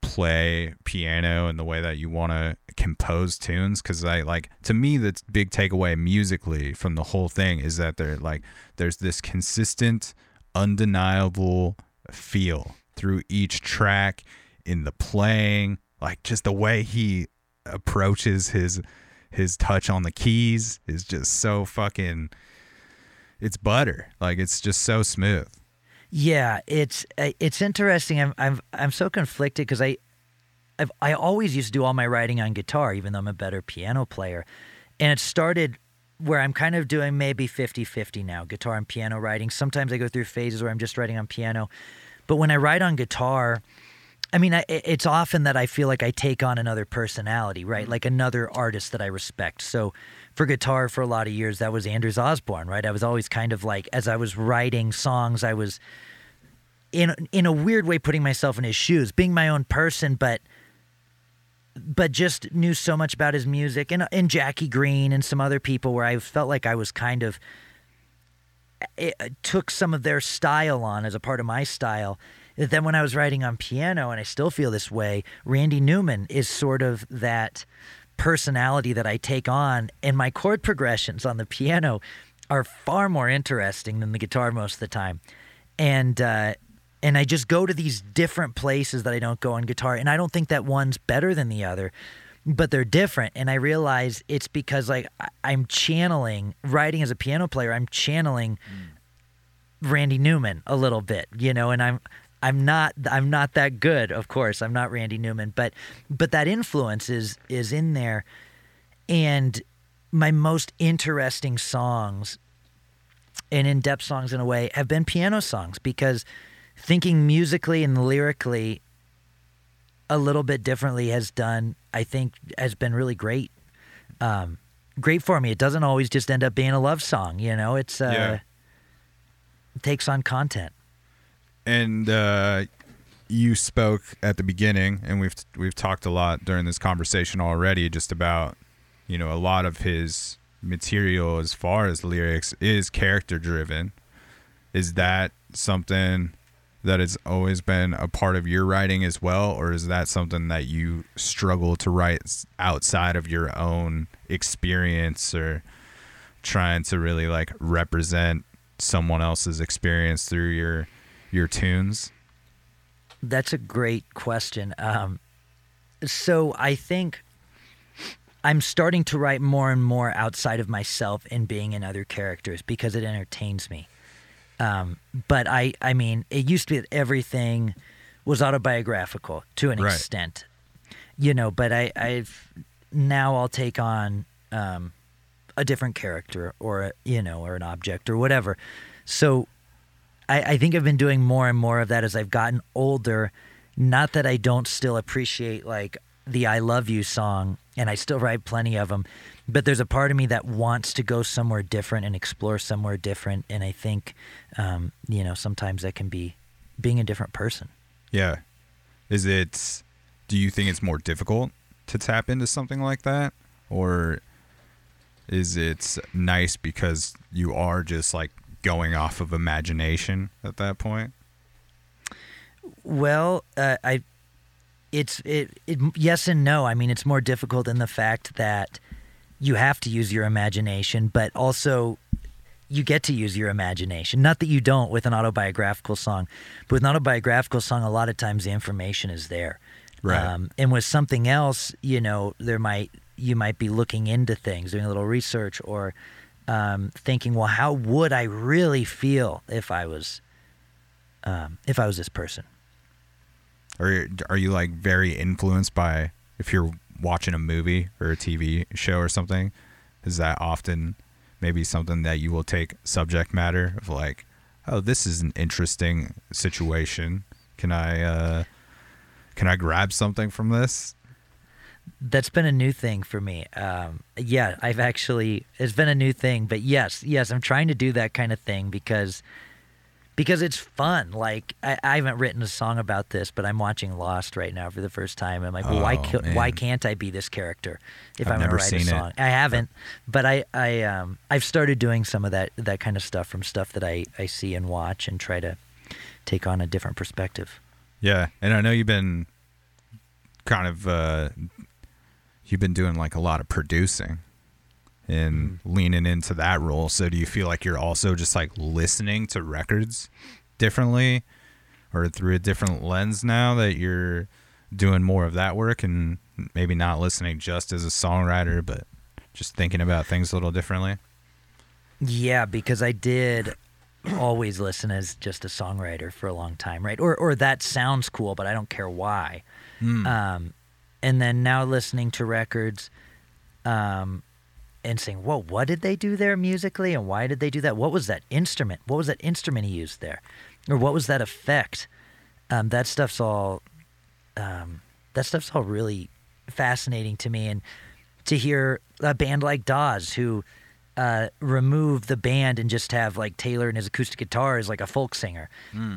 play piano and the way that you want to compose tunes? Because i like to me the big takeaway musically from the whole thing is that there like there's this consistent undeniable feel through each track in the playing like just the way he approaches his his touch on the keys is just so fucking it's butter like it's just so smooth Yeah, it's uh, it's interesting. I'm I'm I'm so conflicted because I I've, I always used to do all my writing on guitar, even though I'm a better piano player, and it started where I'm kind of doing maybe 50-50 now, guitar and piano writing. Sometimes I go through phases where I'm just writing on piano, but when I write on guitar. I mean, I, it's often that I feel like I take on another personality, right? Mm-hmm. Like another artist that I respect. So, for guitar, for a lot of years, that was Anders Osborne, right? I was always kind of like, as I was writing songs, I was in in a weird way putting myself in his shoes, being my own person, but but just knew so much about his music and and Jackie Greene and some other people where I felt like I was kind of it, took some of their style on as a part of my style. Then when I was writing on piano, and I still feel this way, Randy Newman is sort of that personality that I take on, and my chord progressions on the piano are far more interesting than the guitar most of the time, and uh, and I just go to these different places that I don't go on guitar, and I don't think that one's better than the other, but they're different, and I realize it's because like I'm channeling writing as a piano player, I'm channeling Randy Newman a little bit, you know, and I'm I'm not I'm not that good, of course. I'm not Randy Newman, but but that influence is is in there. And my most interesting songs and in-depth songs in a way have been piano songs because thinking musically and lyrically a little bit differently has done I think has been really great. Um great for me. It doesn't always just end up being a love song, you know. It's uh Yeah. it takes on content. And uh, you spoke at the beginning, and we've we've talked a lot during this conversation already, just about you know a lot of his material as far as lyrics is character driven. Is that something that has always been a part of your writing as well, or is that something that you struggle to write outside of your own experience, or trying to really like represent someone else's experience through your your tunes? That's a great question. Um, so I think I'm starting to write more and more outside of myself and being in other characters because it entertains me. Um, but I, I mean, it used to be that everything was autobiographical to an Right. extent, you know. But I, I've now I'll take on um, a different character or a, you know or an object or whatever. So I, I think I've been doing more and more of that as I've gotten older. Not that I don't still appreciate like the "I Love You" song, and I still write plenty of them. But there's a part of me that wants to go somewhere different and explore somewhere different, and I think, um, you know, sometimes that can be being a different person. Yeah. Is it do you think it's more difficult to tap into something like that or is it nice because you are just like going off of imagination at that point? Well, uh, I, it's it, it yes and no. I mean, it's more difficult in the fact that you have to use your imagination, but also you get to use your imagination. Not that you don't with an autobiographical song, but with an autobiographical song, a lot of times the information is there. Right. Um, and with something else, you know, there might you might be looking into things, doing a little research, or um, thinking, well, how would I really feel if I was um, if I was this person? Or are you like very influenced by if you're watching a movie or a TV show or something? Is that often maybe something that you will take subject matter of like, oh, this is an interesting situation. Can I uh, can I grab something from this? That's been a new thing for me. Um, yeah, I've actually it's been a new thing, but yes, yes, I'm trying to do that kind of thing because because it's fun. Like I, I haven't written a song about this, but I'm watching Lost right now for the first time. I'm like, well, why Oh, ca- why can't I be this character if I've I'm gonna write seen a it. song? I haven't, but I I um I've started doing some of that that kind of stuff from stuff that I I see and watch and try to take on a different perspective. Yeah, and I know you've been kind of uh, you've been doing like a lot of producing and leaning into that role. So do you feel like you're also just like listening to records differently or through a different lens now that you're doing more of that work and maybe not listening just as a songwriter but just thinking about things a little differently? Yeah, because I did always listen as just a songwriter for a long time, right? Or or that sounds cool, but I don't care why. Um, and then now listening to records, um, and saying, "Whoa, what did they do there musically, and why did they do that? What was that instrument? What was that instrument he used there, or what was that effect?" Um, that stuff's all, um, that stuff's all really fascinating to me, and to hear a band like Dawes who uh, remove the band and just have like Taylor and his acoustic guitar as like a folk singer,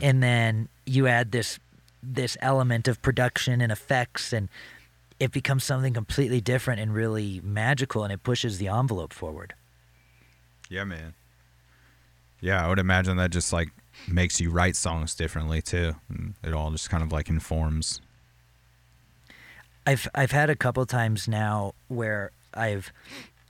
and then you add this this element of production and effects, and it becomes something completely different and really magical, and it pushes the envelope forward. Yeah, man. Yeah, I would imagine that just like makes you write songs differently too. And it all just kind of like informs. I've I've had a couple times now where I've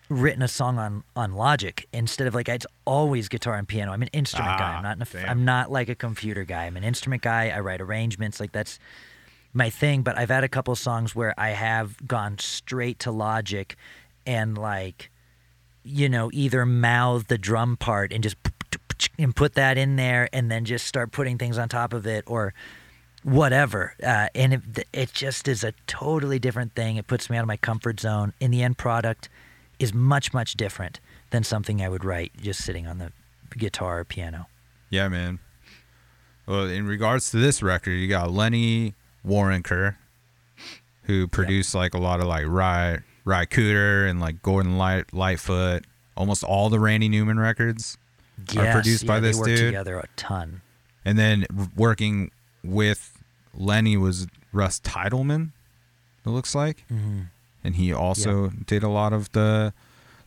written a song on on Logic instead of like it's always guitar and piano. I'm an instrument guy. Ah, I'm not an. I'm not like a computer guy. I'm an instrument guy. I write arrangements. Like that's my thing. But I've had a couple songs where I have gone straight to Logic and like you know either mouth the drum part and just (tsk) and put that in there and then just start putting things on top of it or whatever. Uh, and it, it just is a totally different thing. It puts me out of my comfort zone. And the end product is much, much different than something I would write just sitting on the guitar or piano. Yeah, man. Well, in regards to this record, you got Lenny Waronker, who produced like a lot of like Ry Ry Cooder and like Gordon Light Lightfoot, almost all the Randy Newman records are produced by yeah, this they work dude. together a ton. And then working with Lenny was Russ Titelman, it looks like. hmm And he also did a lot of the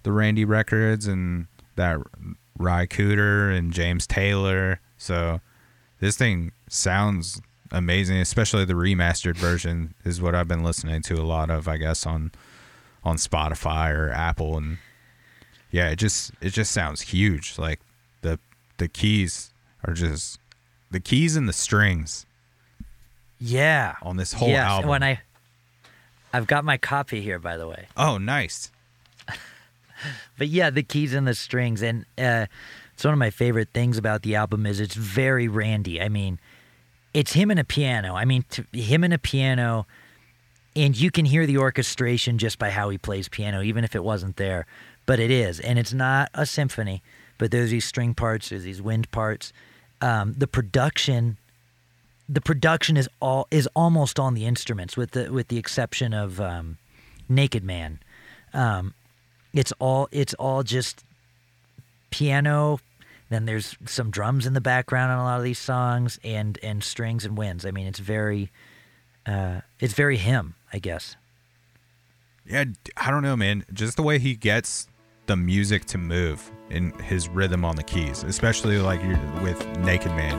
the Randy records and that Ry Cooder and James Taylor. So this thing sounds amazing, especially the remastered version is what I've been listening to a lot of, I guess, on on Spotify or Apple and yeah, it just it just sounds huge. Like the the keys are just the keys and the strings Yeah. on this whole yes. album. When I, I've got my copy here, by the way. oh, nice. (laughs) But yeah, the keys and the strings, and uh, it's one of my favorite things about the album is it's very Randy. I mean, it's him and a piano. I mean, him and a piano, and you can hear the orchestration just by how he plays piano, even if it wasn't there. But it is, and it's not a symphony. But there's these string parts, there's these wind parts. Um, the production, the production is all is almost on the instruments, with the with the exception of um, Naked Man. Um, it's all it's all just piano Then there's some drums in the background on a lot of these songs, and and strings and winds. I mean, it's very, uh, it's very him, I guess. Yeah, I don't know, man. Just the way he gets the music to move in his rhythm on the keys, especially like you're with Naked Man.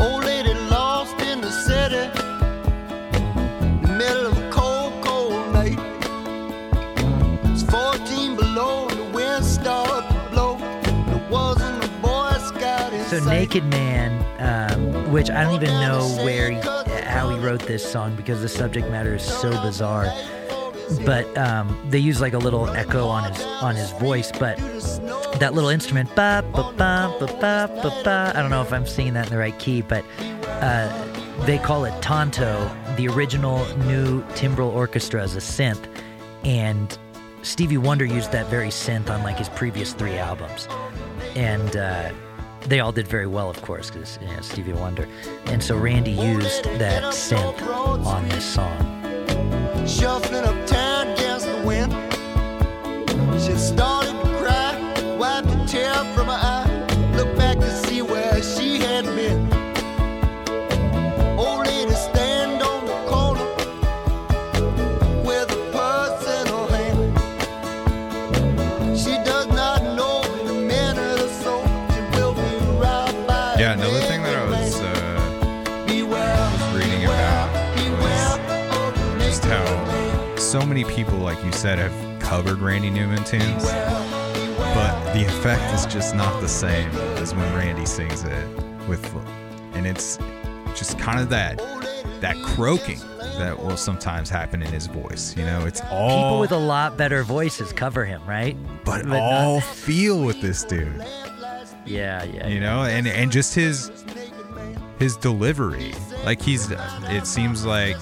Old Naked Man, um, which I don't even know where he, how he wrote this song because the subject matter is so bizarre. But um, they use like a little echo on his on his voice, but that little instrument, ba ba ba ba ba ba ba. I don't know if I'm singing that in the right key, but uh, they call it Tonto. The original new timbral orchestra is a synth, and Stevie Wonder used that very synth on like his previous three albums, and uh, they all did very well, of course, because you know, Stevie Wonder. And so Randy used that synth on this song. shuffling uptown against the wind. She started many people, like you said, have covered Randy Newman tunes, but the effect is just not the same as when Randy sings it with, and it's just kind of that that croaking that will sometimes happen in his voice. You know, it's all People with a lot better voices cover him, right? but not- all feel with this dude. Yeah, yeah. you know and and just his his delivery like he's it seems like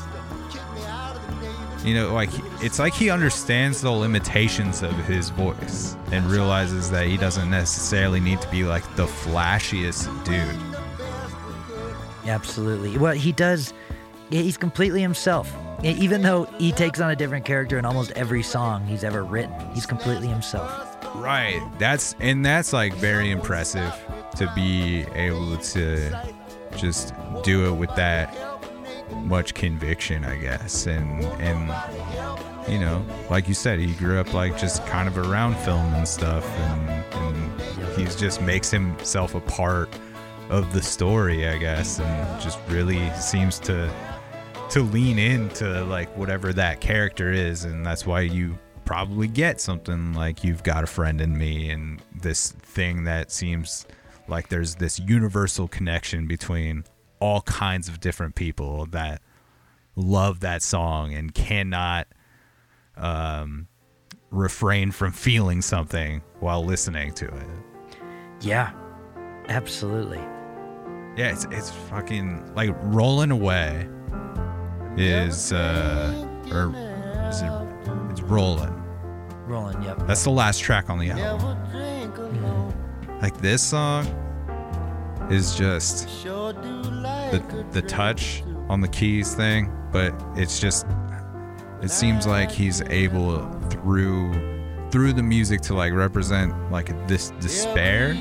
you know like it's like he understands the limitations of his voice and realizes that he doesn't necessarily need to be like the flashiest dude Absolutely. Well, he does. He's completely himself. Even though he takes on a different character in almost every song he's ever written, he's completely himself. right that's and that's like very impressive to be able to just do it with that much conviction i guess. And and you know like you said he grew up like just kind of around film and stuff. And and he just makes himself a part of the story i guess. And just really seems to to lean into like whatever that character is. And that's why you probably get something like you've got a friend in me. And this thing that seems like there's this universal connection between all kinds of different people that love that song and cannot um, refrain from feeling something while listening to it Yeah, absolutely. yeah it's, it's fucking like rolling away is uh or is it it's rolling Rolling, yep. That's the last track on the album. Like this song is just the the touch on the keys thing, but it's just it seems like he's able through through the music to like represent like this despair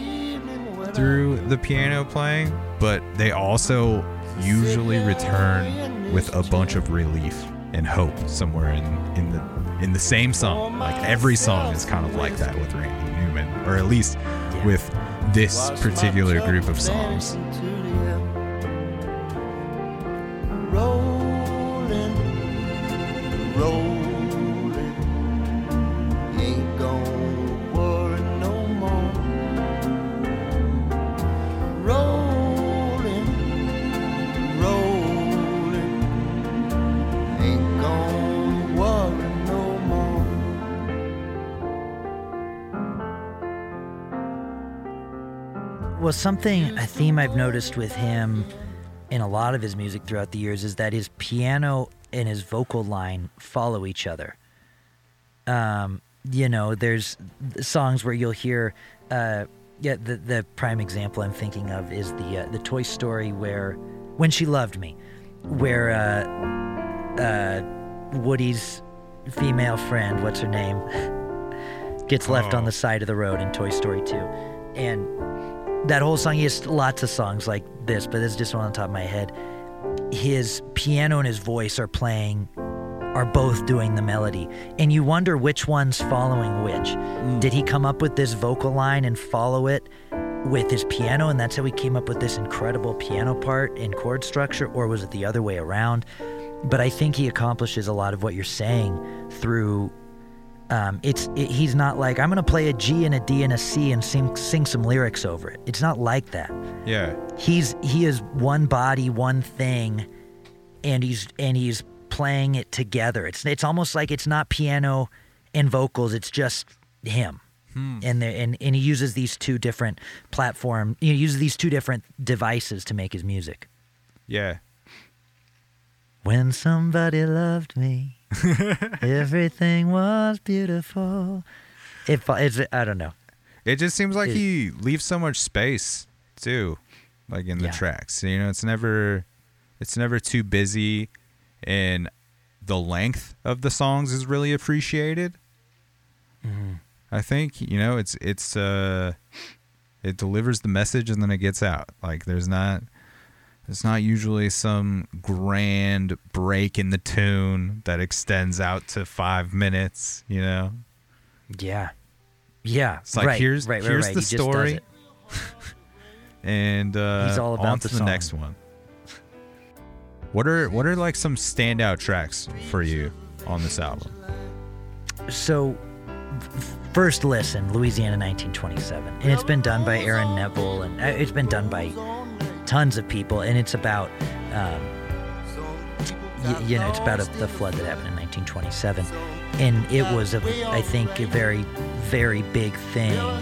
through the piano playing, but they also usually return with a bunch of relief and hope somewhere in in the in the same song. Like every song is kind of like that with Randy Newman, or at least with this particular group of songs. Rolling, ain't gonna worry no more. Rolling, rolling, ain't gonna worry no more. Well, something, a theme I've noticed with him in a lot of his music throughout the years is that his piano and his vocal line follow each other. Um, you know, there's songs where you'll hear, uh, yeah, the the prime example I'm thinking of is the uh, the Toy Story where when she loved me, where uh, uh, Woody's female friend, what's her name, (laughs) gets left on Oh. the side of the road in Toy Story 2. and that whole song. He has lots of songs like this, but this is just one on top of my head. His piano and his voice are playing, are both doing the melody, and you wonder which one's following which. Hmm. Did he come up with this vocal line and follow it with his piano, and that's how he came up with this incredible piano part and chord structure, or was it the other way around? But I think he accomplishes a lot of what you're saying through um, it's it, he's not like I'm gonna play a G and a D and a C and sing sing some lyrics over it. It's not like that. Yeah. He's he is one body, one thing, and he's and he's playing it together. It's it's almost like it's not piano and vocals. It's just him. Hmm. And, the, and and he uses these two different platform. He uses these two different devices to make his music. Yeah. When somebody loved me, everything was beautiful. If it's, I don't know. It just seems like It- he leaves so much space too, like in the Yeah. tracks. You know, it's never, it's never too busy, and the length of the songs is really appreciated. Mm-hmm. I think you know it's it's uh, it delivers the message and then it gets out. Like there's not. There's not usually some grand break in the tune that extends out to five minutes, you know? Yeah, yeah. It's like right, here's right, here's right. the He story, (laughs) and uh, He's all about on to the the, next one. What are what are like some standout tracks for you on this album? So, first listen, Louisiana 1927, and it's been done by Aaron Neville, and uh, it's been done by tons of people, and it's about, um, y- you know, it's about a, the flood that happened in 1927, and it was a, I think, a very, very big thing um,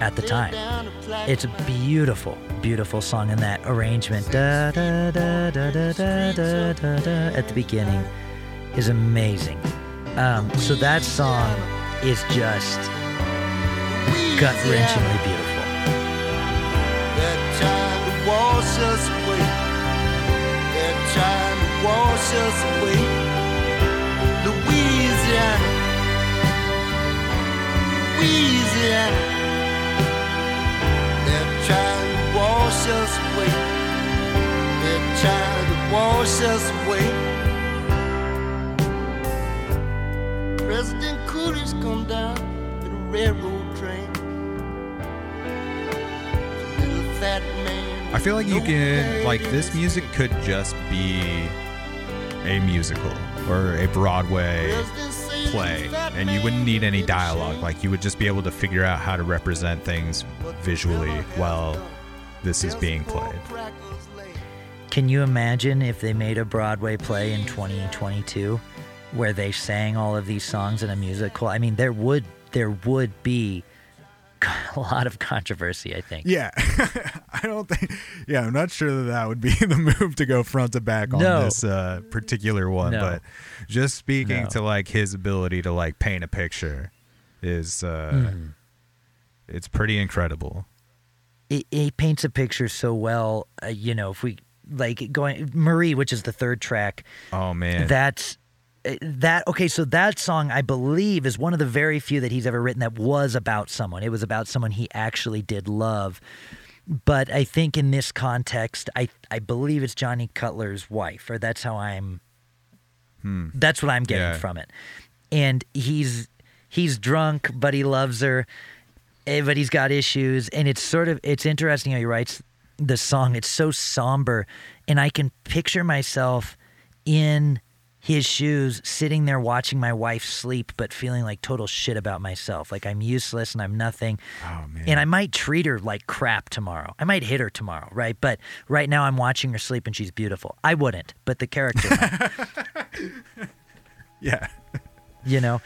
at the time. It's a beautiful, beautiful song, and that arrangement da, da, da, da, da, da, da, da, at the beginning is amazing. Um, so that song is just gut wrenchingly beautiful. Us away. They're trying to wash us away. Louisiana. Louisiana. They're trying to wash us away. They're trying to wash us away. President Coolidge come down in a railroad train. Little fat man. I feel like you can like this music could just be a musical or a Broadway President say he's play, and you wouldn't need any dialogue. Like you would just be able to figure out how to represent things visually while this is being played. Can you imagine if they made a Broadway play in 2022 where they sang all of these songs in a musical? I mean, there would there would be (laughs) a lot of controversy, I think. Yeah, (laughs) I don't think. Yeah, I'm not sure that that would be (laughs) the move to go front to back on No. this uh, particular one. No. But just speaking No. to like his ability to like paint a picture is uh, Mm-hmm. it's pretty incredible. it, it paints a picture so well. Uh, you know, if we like going Marie, which is the third track, Oh man, that's that. Okay, so that song I believe is one of the very few that he's ever written that was about someone. It was about someone he actually did love. But I think in this context, I I believe it's Johnny Cutler's wife, or that's how I'm. That's what I'm getting Yeah. from it. And he's he's drunk, but he loves her eh, but he's got issues and it's sort of it's interesting how he writes the song it's so somber and i can picture myself in his shoes sitting there watching my wife sleep but feeling like total shit about myself. Like i'm useless and i'm nothing. Oh man, and i might treat her like crap tomorrow. I might hit her tomorrow right? But right now i'm watching her sleep and she's beautiful. I wouldn't but the character (laughs) yeah, you know?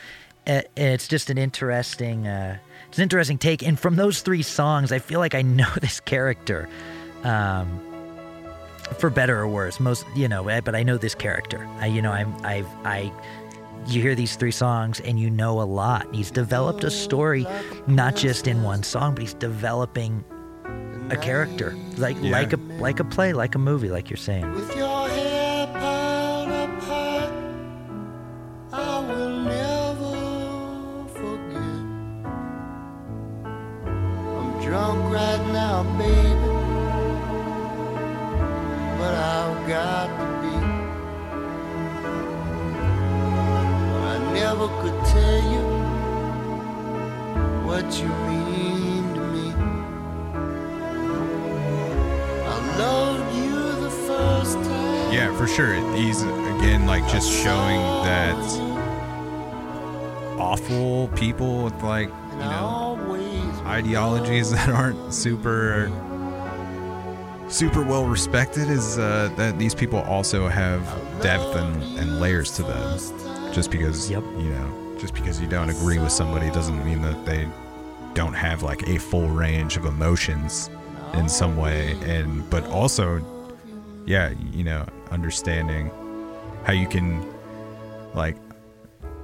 It's just an interesting uh, it's an interesting take. And from those three songs i feel like i know (laughs) this character. Um, for better or worse most you know eh, but i know this character. I you know i'm i've i you hear these three songs and you know a lot. He's developed a story not just in one song but he's developing a character. Like Yeah. like a like a play like a movie like you're saying. With your hair piled up high, I will never forget got to be. I never could tell you what you mean to me. I loved you the first time. Yeah, for sure. He's again like just showing that awful people with like you know ideologies (laughs) that aren't super super well respected is uh, that these people also have depth and, and layers to them. Just because Yep. you know, just because you don't agree with somebody doesn't mean that they don't have like a full range of emotions in some way. And but also, yeah, you know, understanding how you can like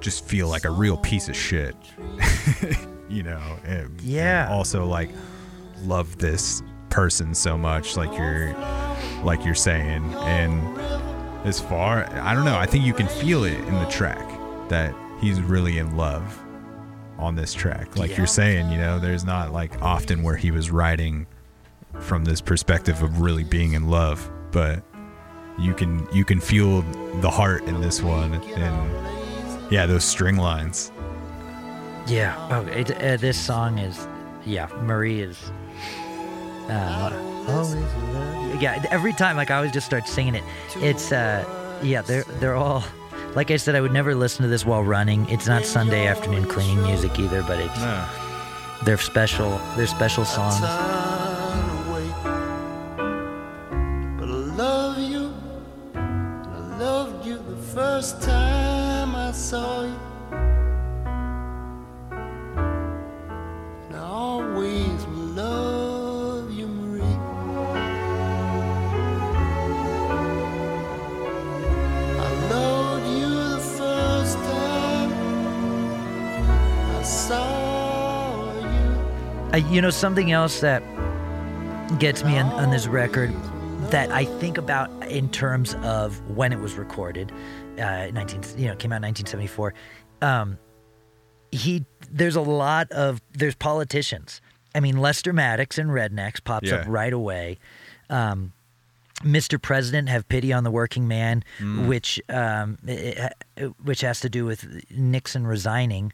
just feel like a real piece of shit. (laughs) you know, and, and Yeah. also like love this person so much, like you're like you're saying, and as far I don't know, I think you can feel it in the track that he's really in love on this track. Like Yeah. you're saying, you know, there's not like often where he was writing from this perspective of really being in love, but you can you can feel the heart in this one and yeah, those string lines. Yeah. Oh, it, uh, this song is, yeah, Marie is. Uh, always love you. Yeah, every time, like I always just start singing it. It's, uh, yeah, they're they're all. Like I said, I would never listen to this while running. It's not Sunday afternoon cleaning music either, but it's they're special. They're special songs. You know something else that gets me on, on this record that I think about in terms of when it was recorded, uh, 19 you know came out in 1974. Um, he there's a lot of there's politicians. I mean Lester Maddox and Rednecks pops up right away. Um, Mr. President, have pity on the working man, which um, i- i- which has to do with Nixon resigning.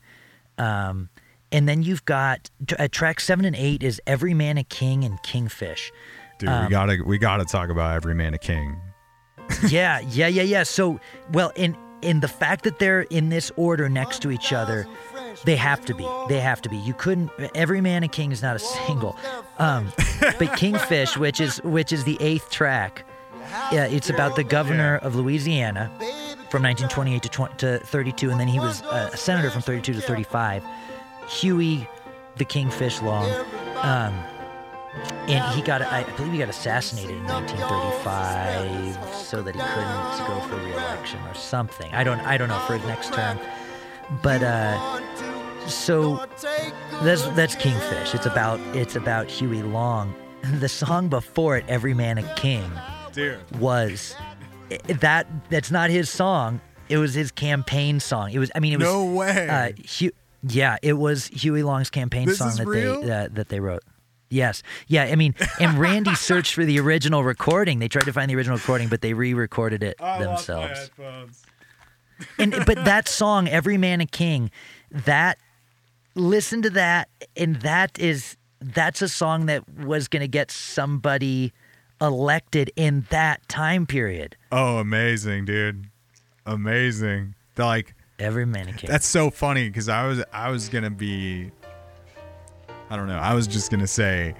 Um, and then you've got uh, track seven and eight is Every Man a King and Kingfish. Dude, Um, we gotta we gotta talk about every man a king. (laughs) yeah, yeah, yeah, yeah. So, well, in in the fact that they're in this order next to each other, they have to be. They have to be. You couldn't. Every Man a King is not a single, um, (laughs) but Kingfish, which is which is the eighth track, yeah, it's about the governor of Louisiana from 1928 to 20, to 32, and then he was a senator from 32 to 35. Huey, the Kingfish Long. Um, and he got, I believe he got assassinated in 1935 so that he couldn't go for re-election or something. I don't, I don't know for his next term. But uh, so that's that's Kingfish. It's about it's about Huey Long. (laughs) The song before it, "Every Man a King," Dude. was that that's not his song. It was his campaign song. It was. I mean, it was. No way. Uh, yeah, it was Huey Long's campaign This song that real? they uh, that they wrote. Yes. Yeah. I mean, and Randy (laughs) searched for the original recording. They tried to find the original recording, but they re-recorded it themselves. And (laughs) but that song, "Every Man a King," that listen to that, and that is that's a song that was going to get somebody elected in that time period. Oh, amazing, dude. Amazing. Like Every Man a King. that's so funny because I was I was gonna be I don't know, I was just gonna say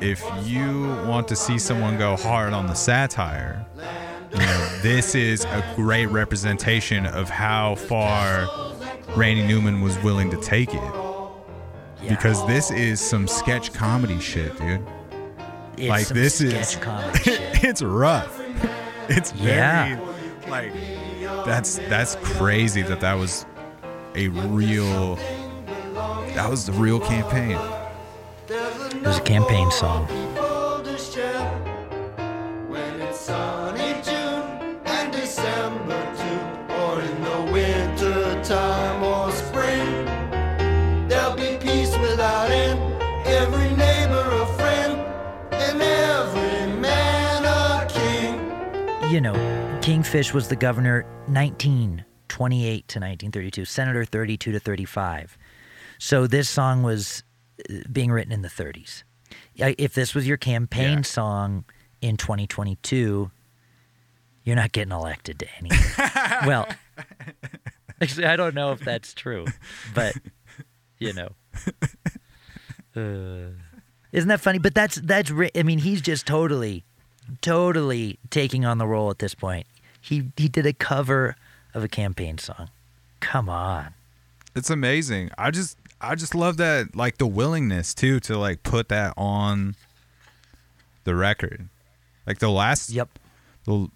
if you want to see someone go hard on the satire, you know, this is a great representation of how far Randy Newman was willing to take it. Yeah. Because this is some sketch comedy shit, dude. It's like this sketch is comedy (laughs) shit. it's rough. It's very Yeah. like that's that's crazy that that was a real that was the real campaign. It was a campaign song. You know, Kingfish was the governor 1928 to 1932, senator 32 to 35. So this song was uh, being written in the 30s. If this was your campaign Yeah. song in 2022, you're not getting elected to anything. (laughs) well, actually, I don't know if that's true, but you know. (laughs) Uh, isn't that funny? But that's that's. I mean, he's just totally, totally taking on the role at this point. He he did a cover of a campaign song. Come on. It's amazing. I just I just love that like the willingness too to like put that on the record. Like the last Yep. the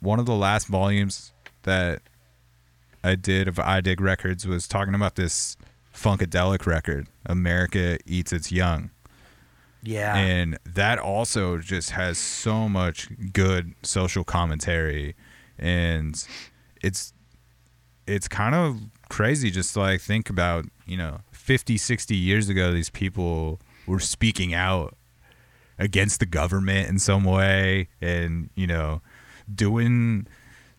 one of the last volumes that I did of I Dig Records was talking about this funkadelic record, America Eats Its Young. Yeah. And that also just has so much good social commentary and it's it's kind of crazy just to like think about, you know, 50, 60 years ago these people were speaking out against the government in some way and, you know, doing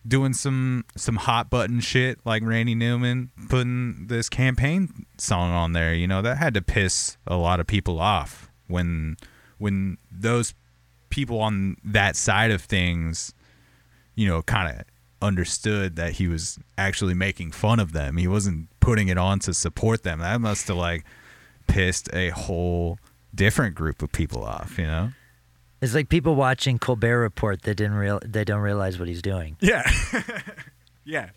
doing some some hot button shit like Randy Newman putting this campaign song on there, you know, that had to piss a lot of people off when when those people on that side of things, you know, kind of understood that he was actually making fun of them. He wasn't putting it on to support them. That must have like pissed a whole different group of people off, you know? It's like people watching Colbert Report that didn't real they don't realize what he's doing. Yeah. (laughs) yeah.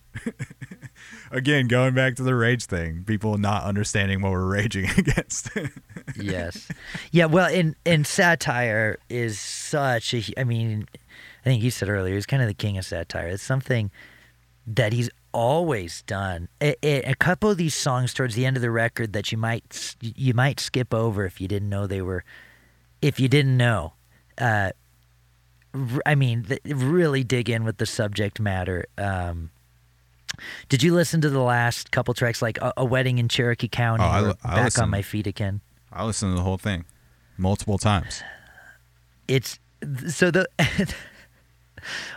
(laughs) Again, going back to the rage thing, people not understanding what we're raging (laughs) against. yes. Yeah, well, in in satire is such a I mean, I think you said earlier, he's kind of the king of satire. It's something that he's always done. A, couple of these songs towards the end of the record that you might you might skip over if you didn't know they were if you didn't know. Uh I mean, th- really dig in with the subject matter. Um did you listen to the last couple tracks, like a, a wedding in Cherokee County, Oh, I I back on my feet again? I listened to the whole thing multiple times. it's so the (laughs)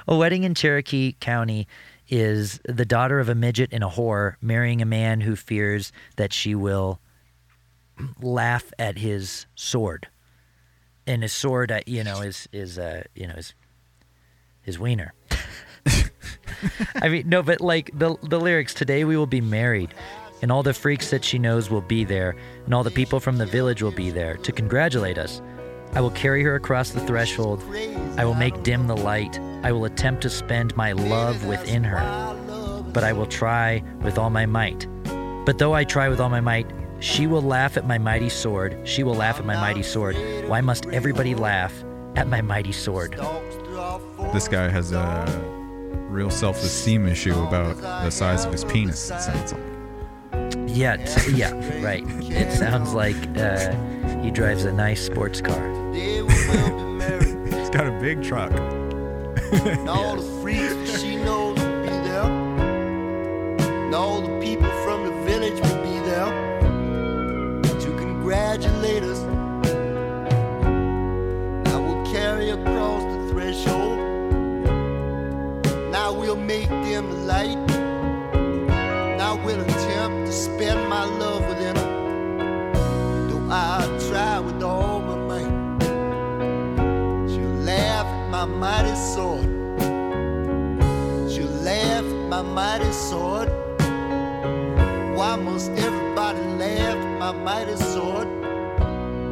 a wedding in Cherokee County is the daughter of a midget and a whore marrying a man who fears that she will laugh at his sword, and his sword, uh, you know, is is uh, you know, his his wiener. (laughs) I mean, no, but like the the lyrics today, we will be married, and all the freaks that she knows will be there, and all the people from the village will be there to congratulate us. I will carry her across the threshold. I will make dim the light. I will attempt to spend my love within her, but I will try with all my might. But though I try with all my might, she will laugh at my mighty sword. She will laugh at my mighty sword. Why must everybody laugh at my mighty sword? This guy has a real self-esteem issue about the size of his penis. It sounds like. Yeah, yeah, right. It sounds like uh, he drives a nice sports car. They will well be married. He's got a big truck. And all the freaks she knows will be there. And all the people from the village will be there to congratulate us. I will carry across the threshold. Now we'll make them light. Mighty sword. Why must everybody laugh at my mighty sword?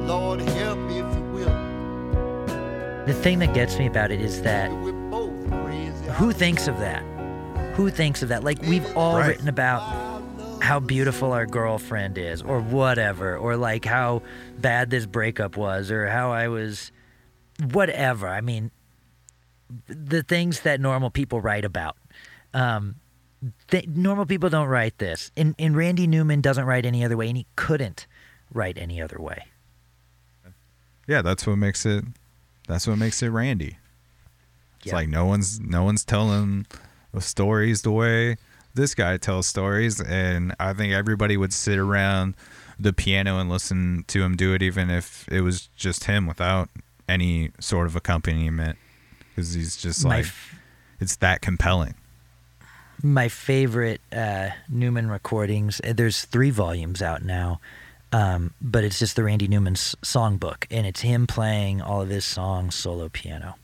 Lord, help me if you will. The thing that gets me about it is that We're both crazy. who thinks of that? Who thinks of that? Like we've all Right. written about how beautiful our girlfriend is or whatever or like how bad this breakup was or how I was whatever. I mean the things that normal people write about. Um th- normal people don't write this. And and Randy Newman doesn't write any other way and he couldn't write any other way. Yeah, that's what makes it. That's what makes it Randy. It's Yeah. like no one's no one's telling the stories the way this guy tells stories, and I think everybody would sit around the piano and listen to him do it, even if it was just him without any sort of accompaniment, because he's just My like f- it's that compelling. My favorite uh, Newman recordings. uh, There's three volumes out now, um, but it's just the Randy Newman songbook, and it's him playing all of his songs solo piano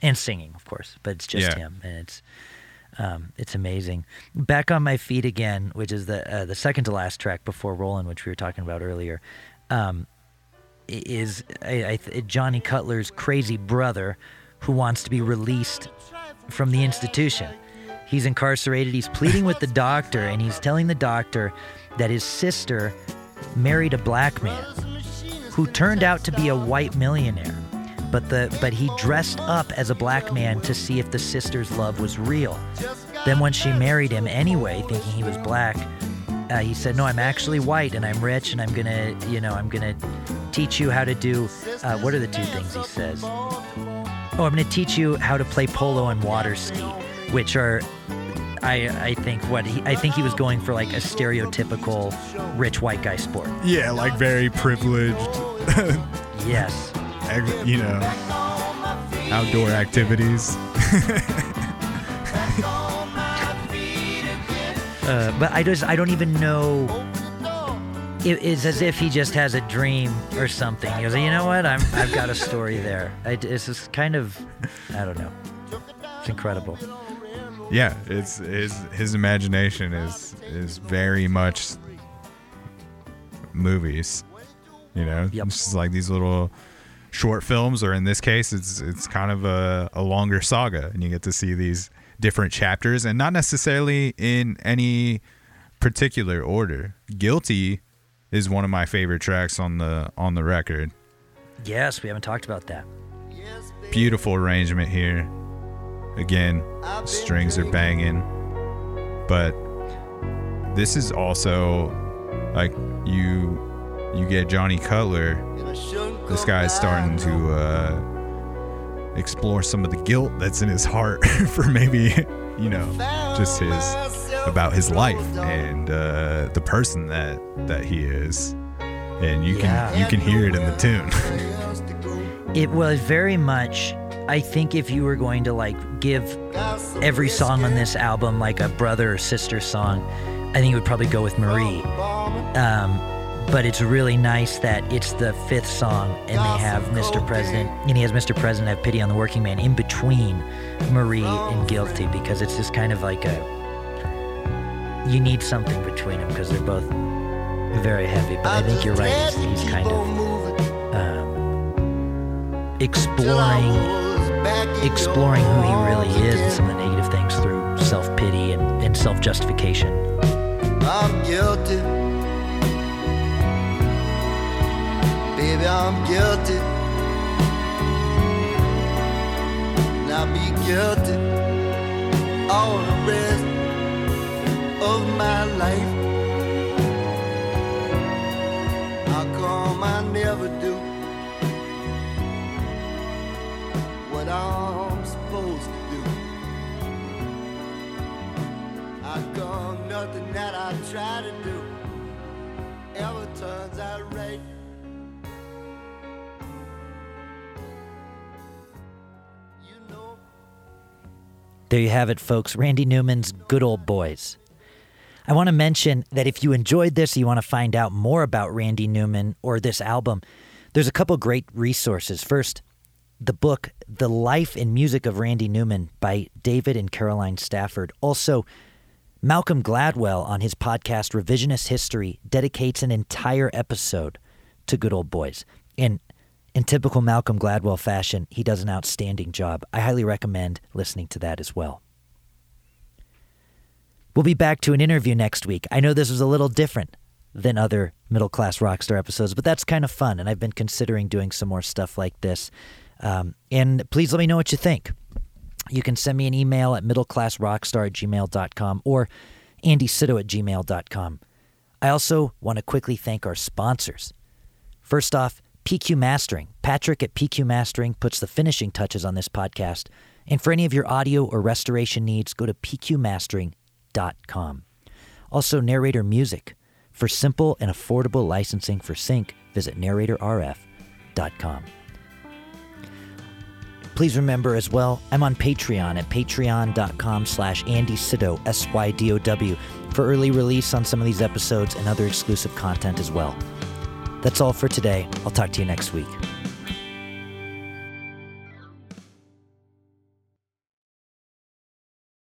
and singing, of course. But it's just Yeah. him, and it's um, it's amazing. Back on my feet again, which is the uh, the second to last track before Rollin', which we were talking about earlier. Um, is I, I, Johnny Cutler's crazy brother who wants to be released from the institution. He's incarcerated. He's pleading with the doctor, and he's telling the doctor that his sister married a black man who turned out to be a white millionaire. But the but he dressed up as a black man to see if the sister's love was real. Then when she married him anyway, thinking he was black, uh, he said, "No, I'm actually white, and I'm rich, and I'm gonna, you know, I'm gonna teach you how to do. Uh, what are the two things he says? Oh, I'm gonna teach you how to play polo and water ski, which are, I, I think what he, I think he was going for like a stereotypical rich white guy sport. Yeah, like very privileged, (laughs) Yes, you know, outdoor activities. (laughs) uh, but I just I don't even know. It, it's as if he just has a dream or something. He goes, you know what? I'm I've got a story there. I, it's just kind of, I don't know. It's incredible. Yeah, it's his his imagination is is very much movies. You know, Yep. it's just like these little short films, or in this case, it's it's kind of a, a longer saga, and you get to see these different chapters, and not necessarily in any particular order. Guilty is one of my favorite tracks on the on the record. Yes, we haven't talked about that. Beautiful arrangement here. Again, strings are banging. But this is also like you you get Johnny Cutler. This guy's starting to uh, explore some of the guilt that's in his heart (laughs) for maybe you know just his about his life and uh, the person that that he is, and you can Yeah. you can hear it in the tune. It was very much. I think if you were going to like give every song on this album like a brother or sister song, I think it would probably go with Marie. Um, but it's really nice that it's the fifth song and they have Mr. President, and he has Mr. President have pity on the working man in between Marie and Guilty because it's just kind of like a. You need something between them because they're both very heavy. But I think you're right. He's, he's kind of um, exploring exploring who he really is and some of the negative things through self pity and, and self justification. I'm guilty. Baby, I'm guilty. Now be guilty all the rest of my life. How come I never do what I'm supposed to do? Come nothing that I try to do ever turns out right? You know. There you have it, folks. Randy Newman's Good Old Boys. I want to mention that if you enjoyed this, you want to find out more about Randy Newman or this album, there's a couple great resources. First, the book The Life and Music of Randy Newman by David and Caroline Stafford. Also, Malcolm Gladwell on his podcast Revisionist History dedicates an entire episode to Good Old Boys. And in typical Malcolm Gladwell fashion, he does an outstanding job. I highly recommend listening to that as well. We'll be back to an interview next week. I know this was a little different than other middle class rockstar episodes, but that's kind of fun, and I've been considering doing some more stuff like this. Um, and please let me know what you think. You can send me an email at middleclassrockstar at gmail.com or andysydow at gmail.com. I also want to quickly thank our sponsors. First off, PQ Mastering. Patrick at PQ Mastering puts the finishing touches on this podcast. And for any of your audio or restoration needs, go to pqmastering.com. Also, Narrator Music. For simple and affordable licensing for sync, visit narratorrf.com. Please remember as well, I'm on Patreon at patreon.com slash Andy Sydow, S-Y-D-O-W, for early release on some of these episodes and other exclusive content as well. That's all for today. I'll talk to you next week.